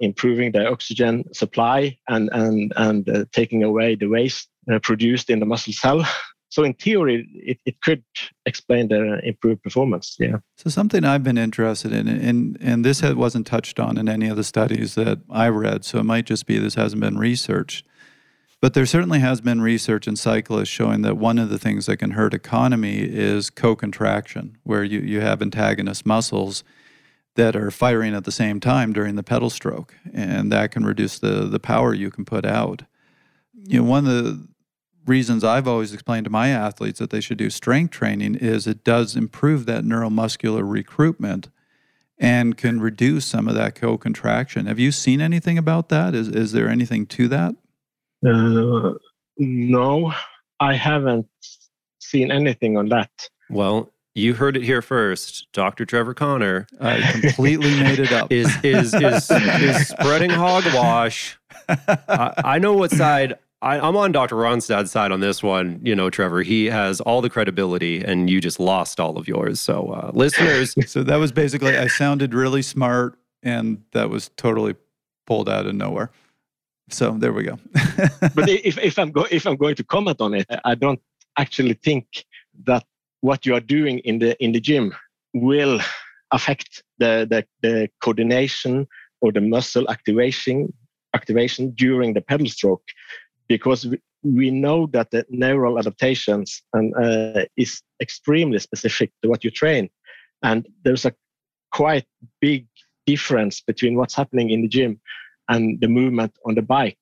improving the oxygen supply and and and uh, taking away the waste uh, Uh, produced in the muscle cell. so in theory, it, it could explain the improved performance. Yeah. So something I've been interested in, and and this wasn't touched on in any of the studies that I read, so it might just be this hasn't been researched. But there certainly has been research in cyclists showing that one of the things that can hurt economy is co-contraction, where you, you have antagonist muscles that are firing at the same time during the pedal stroke, and that can reduce the the power you can put out. You know, one of the reasons I've always explained to my athletes that they should do strength training is it does improve that neuromuscular recruitment and can reduce some of that co-contraction. Have you seen anything about that? Is is there anything to that? Uh, no, I haven't seen anything on that. Well, you heard it here first. Dr. Trevor Connor I completely made it up. is is is, is spreading hogwash. [LAUGHS] I, I know what side I, am on Dr. Rønnestad's side on this one. You know, Trevor, he has all the credibility, and you just lost all of yours. So, uh, listeners, [LAUGHS] so that was basically I sounded really smart, and that was totally pulled out of nowhere. So there we go. [LAUGHS] but if, if I'm go, if I'm going to comment on it, I don't actually think that what you are doing in the in the gym will affect the the, the coordination or the muscle activation activation during the pedal stroke because we, we know that the neural adaptations and, uh, is extremely specific to what you train. And there's a quite big difference between what's happening in the gym and the movement on the bike.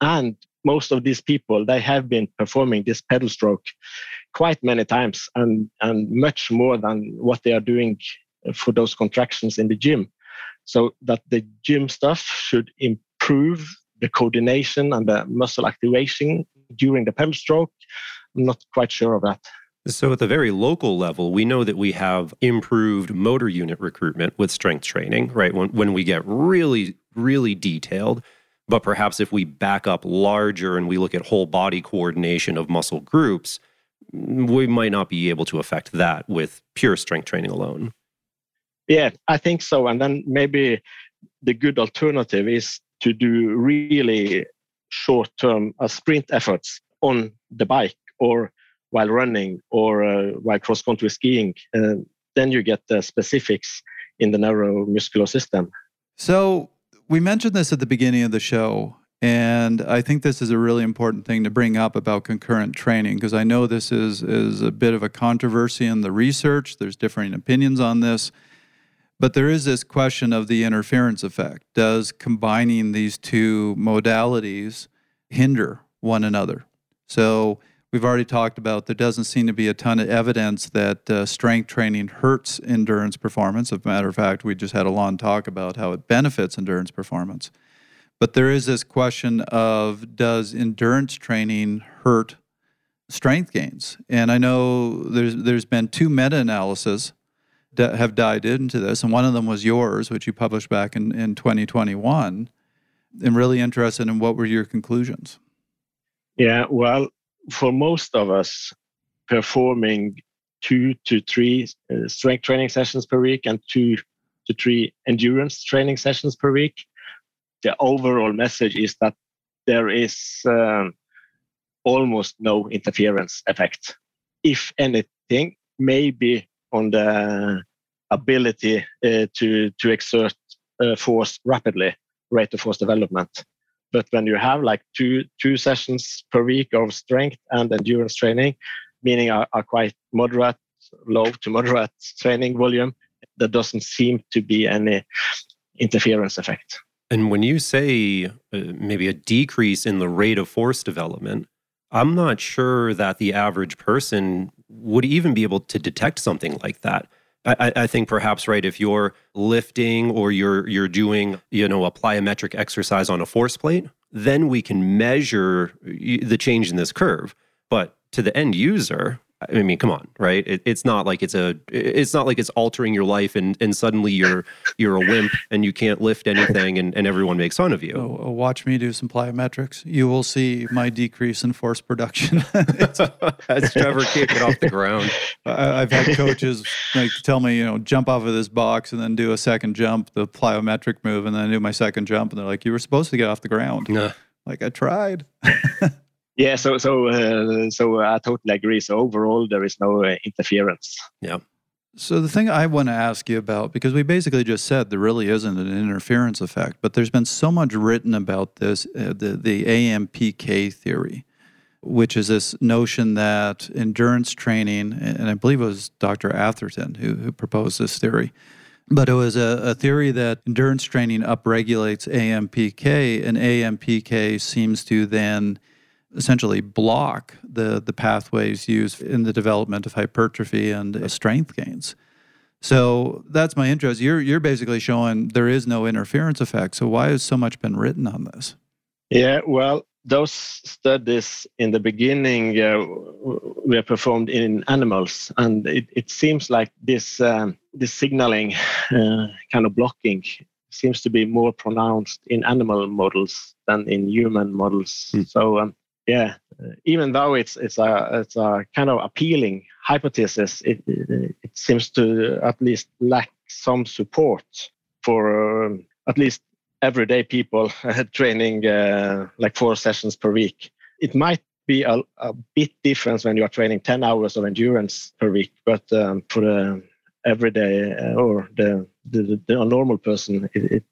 And most of these people, they have been performing this pedal stroke quite many times and, and much more than what they are doing for those contractions in the gym. So that the gym stuff should improve the coordination and the muscle activation during the pedal stroke. I'm not quite sure of that. So, at the very local level, we know that we have improved motor unit recruitment with strength training, right? When, when we get really, really detailed. But perhaps if we back up larger and we look at whole body coordination of muscle groups, we might not be able to affect that with pure strength training alone. Yeah, I think so. And then maybe the good alternative is to do really short term uh, sprint efforts on the bike or while running or uh, while cross country skiing. Then you get the specifics in the neuromuscular system. So, we mentioned this at the beginning of the show. And I think this is a really important thing to bring up about concurrent training because I know this is, is a bit of a controversy in the research. There's differing opinions on this. But there is this question of the interference effect. Does combining these two modalities hinder one another? So we've already talked about there doesn't seem to be a ton of evidence that uh, strength training hurts endurance performance. As a matter of fact, we just had a long talk about how it benefits endurance performance. But there is this question of does endurance training hurt strength gains? And I know there's there's been two meta-analyses have died into this, and one of them was yours, which you published back in, in 2021. I'm really interested in what were your conclusions. Yeah, well, for most of us, performing two to three uh, strength training sessions per week and two to three endurance training sessions per week, the overall message is that there is um, almost no interference effect. If anything, maybe on the ability uh, to to exert uh, force rapidly, rate of force development. But when you have like two two sessions per week of strength and endurance training, meaning a, a quite moderate, low to moderate training volume, there doesn't seem to be any interference effect. And when you say uh, maybe a decrease in the rate of force development, I'm not sure that the average person would even be able to detect something like that. I, I, think perhaps right if you're lifting or you're you're doing you know a plyometric exercise on a force plate, then we can measure the change in this curve. But to the end user, I mean, come on, right? It, it's not like it's a, it's not like it's altering your life, and and suddenly you're you're a wimp and you can't lift anything, and, and everyone makes fun of you. Oh, oh watch me do some plyometrics. You will see my decrease in force production [LAUGHS] as [LAUGHS] Trevor can't get off the ground. I, I've had coaches like tell me, you know, jump off of this box and then do a second jump, the plyometric move, and then I do my second jump, and they're like, "You were supposed to get off the ground." Nah. Like I tried. [LAUGHS] Yeah, so so uh, so I totally agree. So overall, there is no uh, interference. Yeah. So the thing I want to ask you about, because we basically just said there really isn't an interference effect, but there's been so much written about this, uh, the the AMPK theory, which is this notion that endurance training, and I believe it was Dr. Atherton who, who proposed this theory, but it was a, a theory that endurance training upregulates AMPK, and AMPK seems to then essentially block the, the pathways used in the development of hypertrophy and strength gains. So that's my interest. You're, you're basically showing there is no interference effect. So why has so much been written on this? Yeah, well, those studies in the beginning uh, were performed in animals, and it, it seems like this um, this signaling uh, kind of blocking seems to be more pronounced in animal models than in human models. Mm. So um, yeah, even though it's it's a it's a kind of appealing hypothesis, it it, it seems to at least lack some support for um, at least everyday people [LAUGHS] training uh, like four sessions per week. It might be a, a, bit different when you are training 10 hours of endurance per week, but um, for the everyday uh, or the, the, the normal person, it, it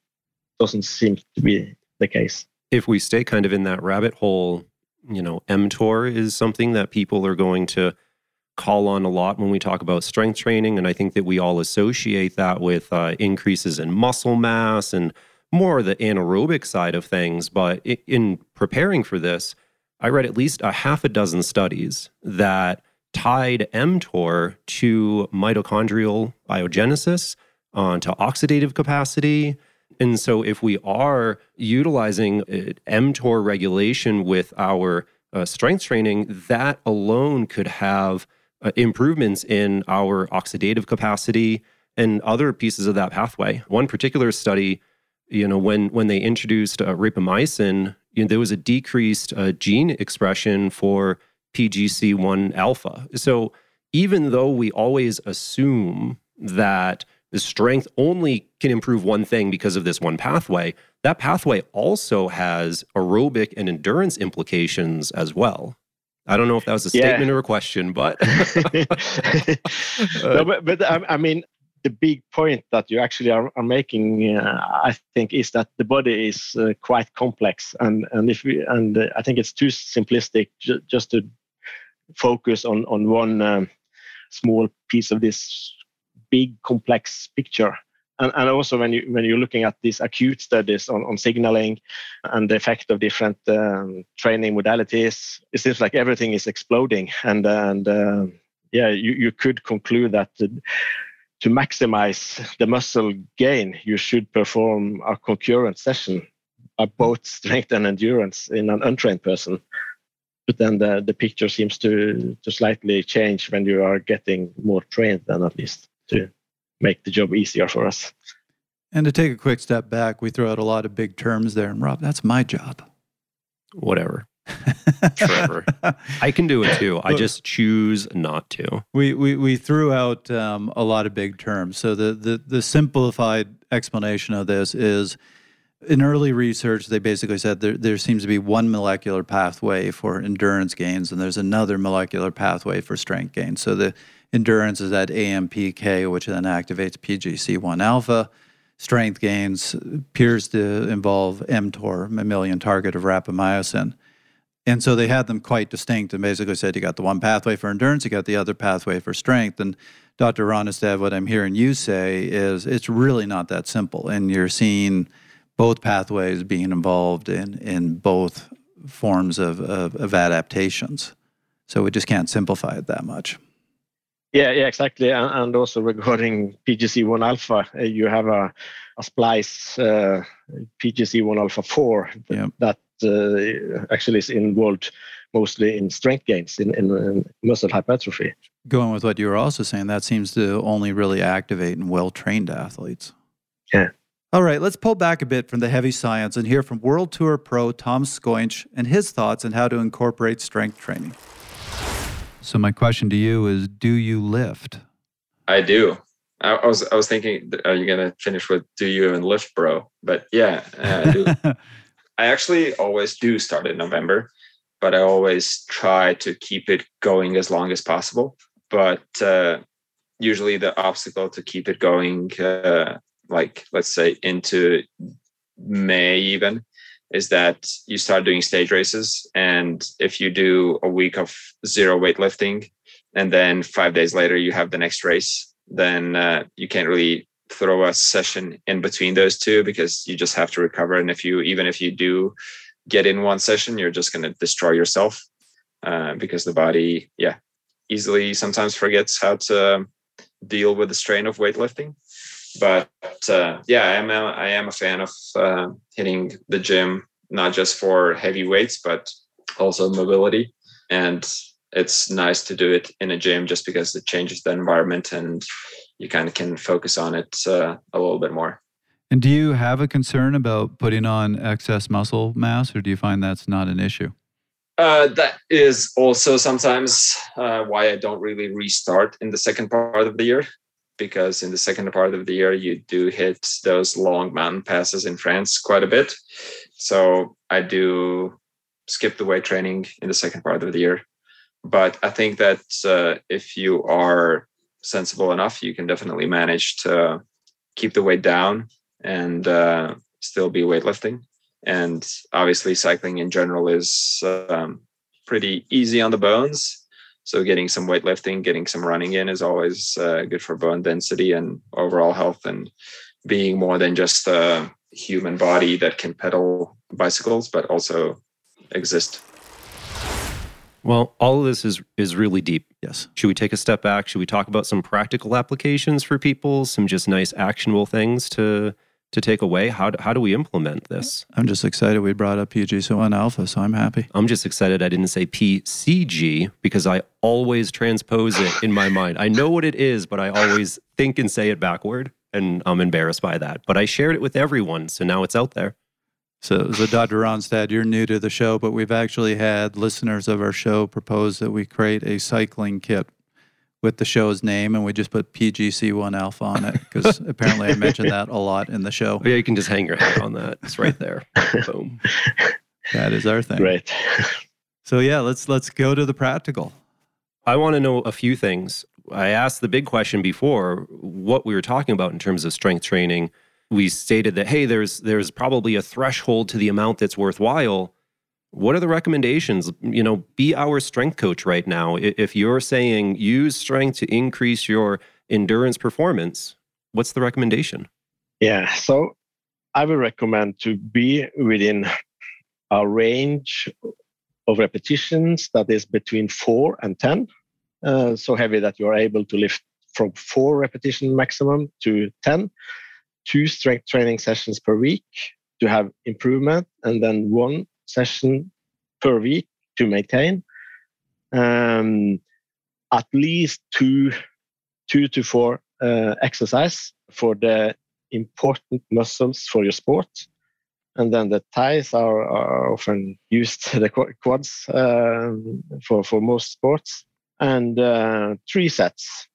doesn't seem to be the case. If we stay kind of in that rabbit hole, you know, mTOR is something that people are going to call on a lot when we talk about strength training. And I think that we all associate that with uh, increases in muscle mass and more the anaerobic side of things. But in preparing for this, I read at least a half a dozen studies that tied mTOR to mitochondrial biogenesis, uh, to oxidative capacity. And so, if we are utilizing uh, mTOR regulation with our uh, strength training, that alone could have uh, improvements in our oxidative capacity and other pieces of that pathway. One particular study you know, when when they introduced uh, rapamycin, you know, there was a decreased uh, gene expression for PGC1 alpha. So even though we always assume that the strength only can improve one thing because of this one pathway, that pathway also has aerobic and endurance implications as well. I don't know if that was a statement or a question, but [LAUGHS] no, but, but I, I mean, the big point that you actually are, are making, uh, I think, is that the body is uh, quite complex, and and if we and uh, I think it's too simplistic ju- just to focus on on one um, small piece of this big complex picture. And, and also when you when you're looking at these acute studies on, on signaling and the effect of different um, training modalities, it seems like everything is exploding. And and uh, yeah, you, you could conclude that to maximize the muscle gain, you should perform a concurrent session of both [LAUGHS] strength and endurance in an untrained person. But then the, the picture seems to, to slightly change when you are getting more trained, then at least to make the job easier for us. And to take a quick step back, we throw out a lot of big terms there. And Rob, that's my job. Whatever. [LAUGHS] Trevor. I can do it too. I just choose not to. We we, we threw out um, a lot of big terms. So the, the the simplified explanation of this is in early research, they basically said there, there seems to be one molecular pathway for endurance gains, and there's another molecular pathway for strength gains. So the endurance is at AMPK, which then activates PGC1 alpha. Strength gains appears to involve mTOR, mammalian target of rapamycin. And so they had them quite distinct and basically said you got the one pathway for endurance, you got the other pathway for strength. And Dr. Rønnestad, what I'm hearing you say is it's really not that simple. And you're seeing both pathways being involved in, in both forms of, of, of adaptations. So we just can't simplify it that much. Yeah, yeah, exactly. And, also regarding PGC1 alpha, uh, you have a, a splice uh, PGC1 alpha 4 yep. that uh, actually is involved mostly in strength gains in, in, in, muscle hypertrophy. Going with what you were also saying, that seems to only really activate in well trained athletes. Yeah. All right, let's pull back a bit from the heavy science and hear from World Tour pro Tom Skujins and his thoughts on how to incorporate strength training. So, my question to you is Do you lift? I do. I, I was I was thinking, are you gonna finish with "Do you even lift, bro?" But yeah, I do. [LAUGHS] I actually always do start in November, but I always try to keep it going as long as possible. But uh, usually the obstacle to keep it going, uh, like let's say into May even, is that you start doing stage races. And if you do a week of zero weightlifting and then five days later you have the next race, then uh, you can't really throw a session in between those two because you just have to recover. And if you, even if you do get in one session, you're just going to destroy yourself uh, because the body, yeah, easily sometimes forgets how to deal with the strain of weightlifting. But uh, yeah, I am a, I am a fan of uh, hitting the gym not just for heavy weights but also mobility. And it's nice to do it in a gym just because it changes the environment and you kind of can focus on it uh, a little bit more. And do you have a concern about putting on excess muscle mass, or do you find that's not an issue? Uh, that is also sometimes uh, why I don't really restart in the second part of the year, because in the second part of the year you do hit those long mountain passes in France quite a bit. So I do skip the weight training in the second part of the year. But I think that uh, if you are sensible enough, you can definitely manage to keep the weight down and uh, still be weightlifting. And obviously, cycling in general is um, pretty easy on the bones. So, getting some weightlifting, getting some running in is always uh, good for bone density and overall health, and being more than just a human body that can pedal bicycles, but also exist. Well, all of this is is really deep. Yes. Should we take a step back? Should we talk about some practical applications for people, some just nice actionable things to to take away? How do, how do we implement this? I'm just excited we brought up PGC1 Alpha, so I'm happy. I'm just excited I didn't say PCG because I always transpose it in my mind. I know what it is, but I always think and say it backward, and I'm embarrassed by that. But I shared it with everyone, so now it's out there. So, so Dr. Rønnestad, you're new to the show, but we've actually had listeners of our show propose that we create a cycling kit with the show's name, and we just put PGC1 Alpha on it because [LAUGHS] apparently I mentioned that a lot in the show. Oh, yeah, you can just hang your hat on that. It's right there. [LAUGHS] Boom. That is our thing. Great. So yeah, let's let's go to the practical. I want to know a few things. I asked the big question before what we were talking about in terms of strength training. We stated that hey, there's there's probably a threshold to the amount that's worthwhile what are the recommendations? You know be our strength coach right now. If you're saying use strength to increase your endurance performance what's the recommendation? Yeah so i would recommend to be within a range of repetitions that is between 4 and 10 uh, so heavy that you are able to lift from 4 repetition maximum to 10 two strength training sessions per week to have improvement and then one session per week to maintain. Um, at least two, two to four uh, exercise for the important muscles for your sport. And then the thighs are, are often used, [LAUGHS] the quads um, for, for most sports. And uh, three sets.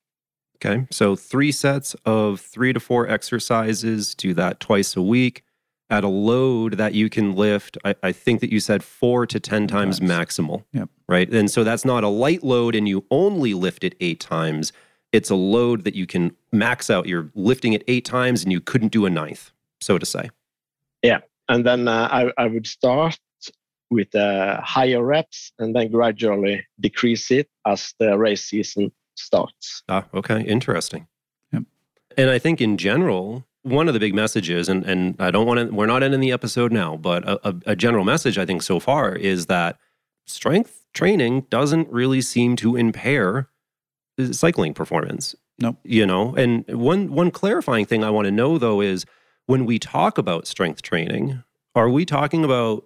Okay. So three sets of three to four exercises. Do that twice a week at a load that you can lift, I, I think that you said four to 10 times, times. maximal. Yep. Right. And so that's not a light load and you only lift it eight times. It's a load that you can max out. You're lifting it eight times and you couldn't do a ninth, so to say. Yeah. And then uh, I, I would start with uh, higher reps and then gradually decrease it as the race season starts. Ah, okay. Interesting. Yep. And I think in general, one of the big messages, and, and I don't want to, we're not ending the episode now, but a, a, general message I think so far is that strength training doesn't really seem to impair cycling performance. No. Nope. You know, and one one clarifying thing I want to know though is when we talk about strength training, are we talking about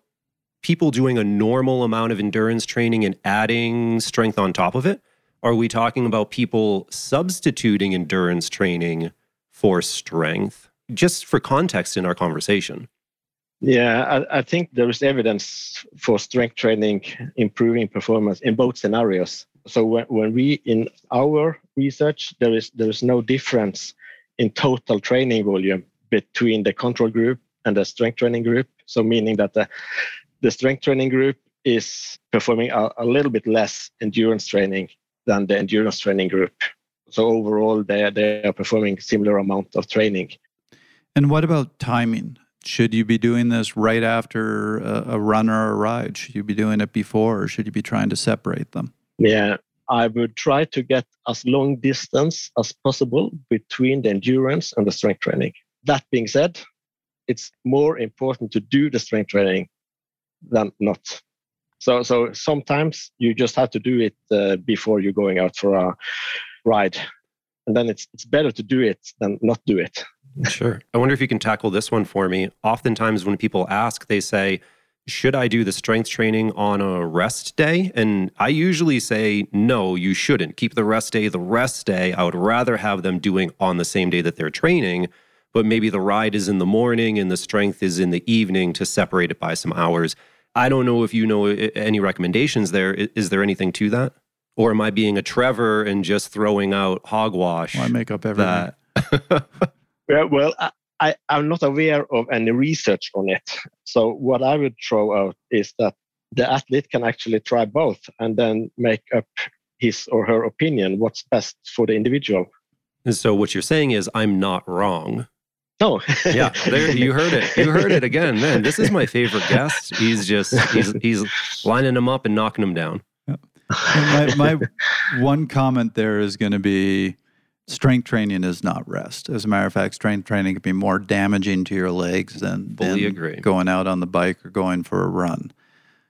people doing a normal amount of endurance training and adding strength on top of it? Are we talking about people substituting endurance training for strength? Just for context in our conversation. Yeah, I, I, think there is evidence for strength training improving performance in both scenarios. So when, when we in our research, there is there is no difference in total training volume between the control group and the strength training group. So meaning that the the strength training group is performing a, a little bit less endurance training than the endurance training group. So overall, they are, they are performing similar amount of training. And what about timing? Should you be doing this right after a, a run or a ride? Should you be doing it before, or should you be trying to separate them? Yeah, I would try to get as long distance as possible between the endurance and the strength training. That being said, it's more important to do the strength training than not. So, so sometimes you just have to do it uh, before you're going out for a ride, and then it's it's better to do it than not do it. Sure. I wonder if you can tackle this one for me. Oftentimes, when people ask, they say, should I do the strength training on a rest day? And I usually say, no, you shouldn't. Keep the rest day the rest day. I would rather have them doing on the same day that they're training, but maybe the ride is in the morning and the strength is in the evening to separate it by some hours. I don't know if you know uh, any recommendations there. Is there anything to that? Or am I being a Trevor and just throwing out hogwash? Well, I make up everything. That? [LAUGHS] well, well I, I'm not aware of any research on it. So what I would throw out is that the athlete can actually try both and then make up his or her opinion what's best for the individual. And so what you're saying is I'm not wrong. No. [LAUGHS] yeah, there you heard it. You heard it again. Man, this is my favorite guest. He's just he's he's lining them up and knocking them down. Yeah. My my one comment there is going to be strength training is not rest. As a matter of fact, strength training can be more damaging to your legs than, than going out on the bike or going for a run.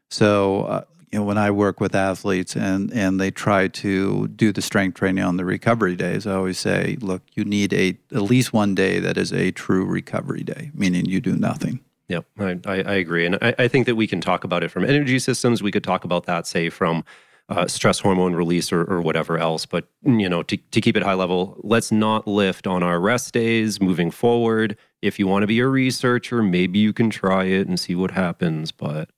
So, uh, you know, when I work with athletes and and they try to do the strength training on the recovery days, I always say, look, you need a at least one day that is a true recovery day, meaning you do nothing. Yep, I, I, I agree, and I, I think that we can talk about it from energy systems. We could talk about that, say, from uh, stress hormone release or, or whatever else. But you know, to, to keep it high level, let's not lift on our rest days moving forward. If you want to be a researcher, maybe you can try it and see what happens. But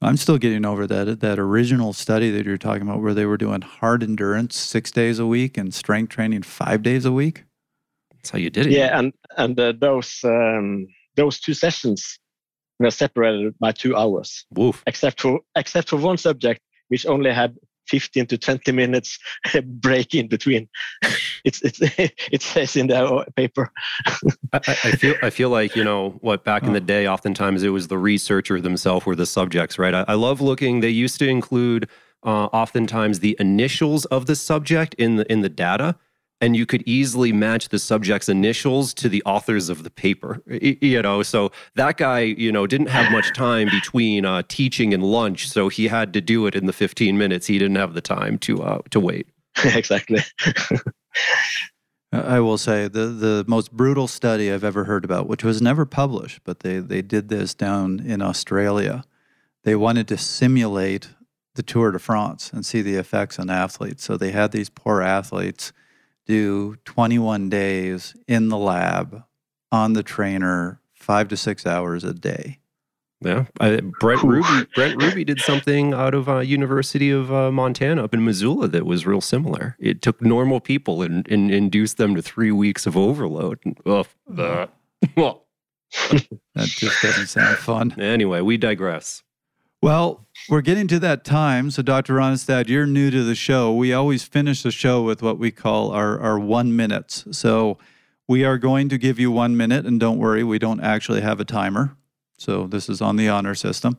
I'm still getting over that that original study that you're talking about, where they were doing hard endurance six days a week and strength training five days a week. That's how you did it. Yeah, and and uh, those um, those two sessions were separated by two hours. Woof. Except for except for one subject which only had 15 to 20 minutes [LAUGHS] break in between. It's, it's, [LAUGHS] it says in the paper. [LAUGHS] I, I, feel, I feel like, you know, what back in the day, oftentimes it was the researcher themselves were the subjects, right? I, I love looking, they used to include uh, oftentimes the initials of the subject in the, in the data and you could easily match the subject's initials to the authors of the paper you know so that guy you know didn't have much time between uh, teaching and lunch so he had to do it in the 15 minutes he didn't have the time to uh, to wait [LAUGHS] exactly I will say the the most brutal study I've ever heard about, which was never published, but they they did this down in Australia. They wanted to simulate the Tour de France and see the effects on athletes. So they had these poor athletes do 21 days in the lab on the trainer, five to six hours a day. Yeah, I, Brent Ruby. Brent Ruby did something out of uh, University of uh, Montana up in Missoula that was real similar. It took normal people and, and induced them to three weeks of overload. Oh, uh, [LAUGHS] that just doesn't sound fun. Anyway, we digress. Well, we're getting to that time. So, Dr. Rønnestad, you're new to the show. We always finish the show with what we call our, our one minutes. So, we are going to give you one minute, and don't worry, we don't actually have a timer. So, this is on the honor system.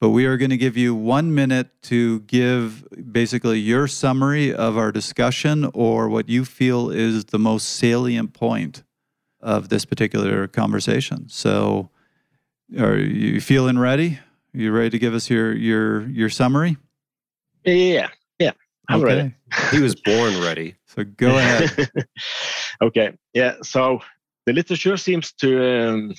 But we are going to give you one minute to give basically your summary of our discussion or what you feel is the most salient point of this particular conversation. So, are you feeling ready? You ready to give us your your your summary? Yeah, yeah, I'm okay. ready. [LAUGHS] he was born ready. So go ahead. [LAUGHS] okay, yeah. So the literature seems to um,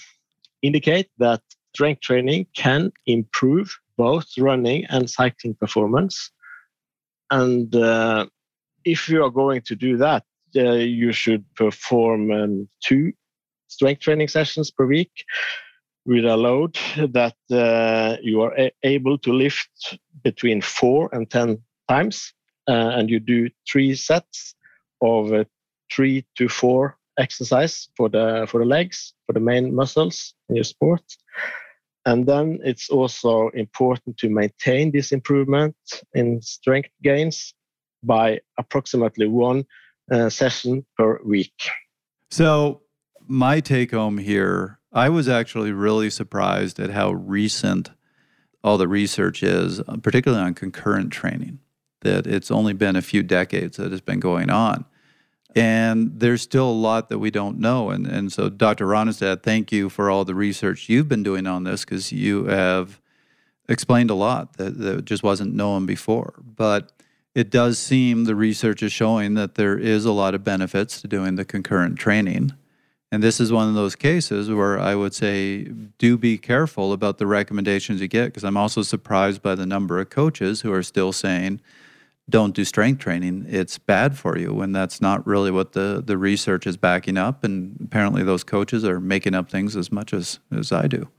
indicate that strength training can improve both running and cycling performance. And uh, if you are going to do that, uh, you should perform um, two strength training sessions per week with a load that uh, you are a- able to lift between four and 10 times. Uh, and you do three sets of uh, three to four exercise for the for the legs for the main muscles in your sport And then it's also important to maintain this improvement in strength gains by approximately one uh, session per week. So, my take home here, I was actually really surprised at how recent all the research is, uh, particularly on concurrent training, that it's only been a few decades that has been going on. And there's still a lot that we don't know. And, and so, Dr. Rønnestad, thank you for all the research you've been doing on this because you have explained a lot that, that just wasn't known before. But it does seem the research is showing that there is a lot of benefits to doing the concurrent training. And this is one of those cases where I would say do be careful about the recommendations you get because I'm also surprised by the number of coaches who are still saying, don't do strength training. It's bad for you when that's not really what the, the research is backing up. And apparently, those coaches are making up things as much as, as I do.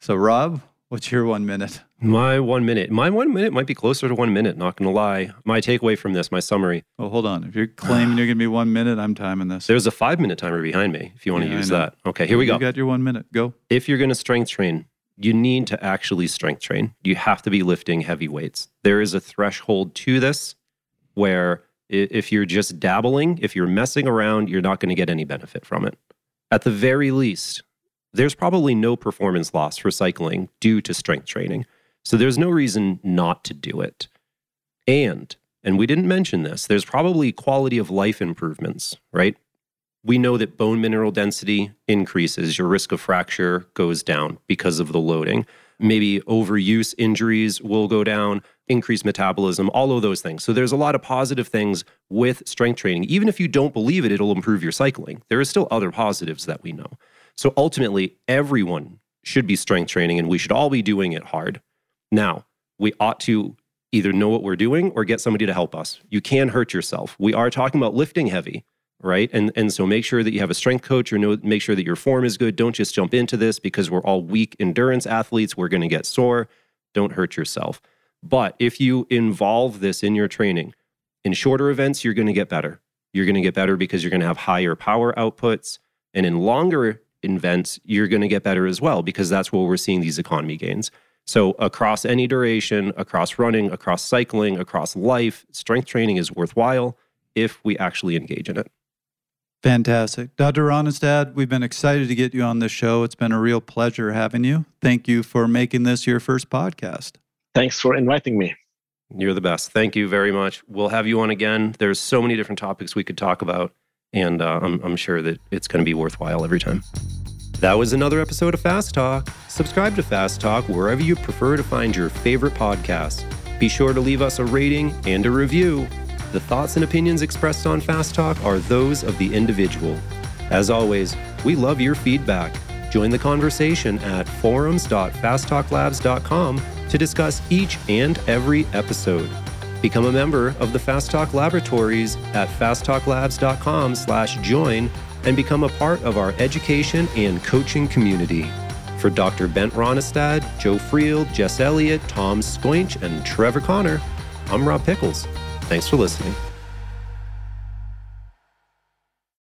So, Rob, what's your one minute? My one minute. My one minute might be closer to one minute, not going to lie. My takeaway from this, my summary. Oh, hold on. If you're claiming you're going to be one minute, I'm timing this. There's a five minute timer behind me if you want to use that. Okay, here we go. You got your one minute. Go. If you're going to strength train, you need to actually strength train. You have to be lifting heavy weights. There is a threshold to this where if you're just dabbling, if you're messing around, you're not going to get any benefit from it. At the very least, there's probably no performance loss for cycling due to strength training. So there's no reason not to do it. And, and we didn't mention this, there's probably quality of life improvements, right? we know that bone mineral density increases, your risk of fracture goes down because of the loading. Maybe overuse injuries will go down, increased metabolism, all of those things. So there's a lot of positive things with strength training. Even if you don't believe it, it'll improve your cycling. There are still other positives that we know. So ultimately, everyone should be strength training and we should all be doing it hard. Now, we ought to either know what we're doing or get somebody to help us. You can hurt yourself. We are talking about lifting heavy right? And and so make sure that you have a strength coach or know, make sure that your form is good. Don't just jump into this because we're all weak endurance athletes. We're going to get sore. Don't hurt yourself. But if you involve this in your training, in shorter events, you're going to get better. You're going to get better because you're going to have higher power outputs. And in longer events, you're going to get better as well because that's where we're seeing these economy gains. So, across any duration, across running, across cycling, across life, strength training is worthwhile if we actually engage in it. Fantastic. Dr. Rønnestad, we've been excited to get you on this show. It's been a real pleasure having you. Thank you for making this your first podcast. Thanks for inviting me. You're the best. Thank you very much. We'll have you on again. There's so many different topics we could talk about, and uh, I'm, I'm sure that it's going to be worthwhile every time. That was another episode of Fast Talk. Subscribe to Fast Talk wherever you prefer to find your favorite podcast. Be sure to leave us a rating and a review. The thoughts and opinions expressed on Fast Talk are those of the individual. As always, we love your feedback. Join the conversation at forums.fasttalklabs.com to discuss each and every episode. Become a member of the Fast Talk Laboratories at fasttalklabs.com/join and become a part of our education and coaching community. For Dr. Bent Rønnestad, Joe Friel, Jess Elliott, Tom Skujins, and Trevor Connor, I'm Rob Pickels. Thanks for listening.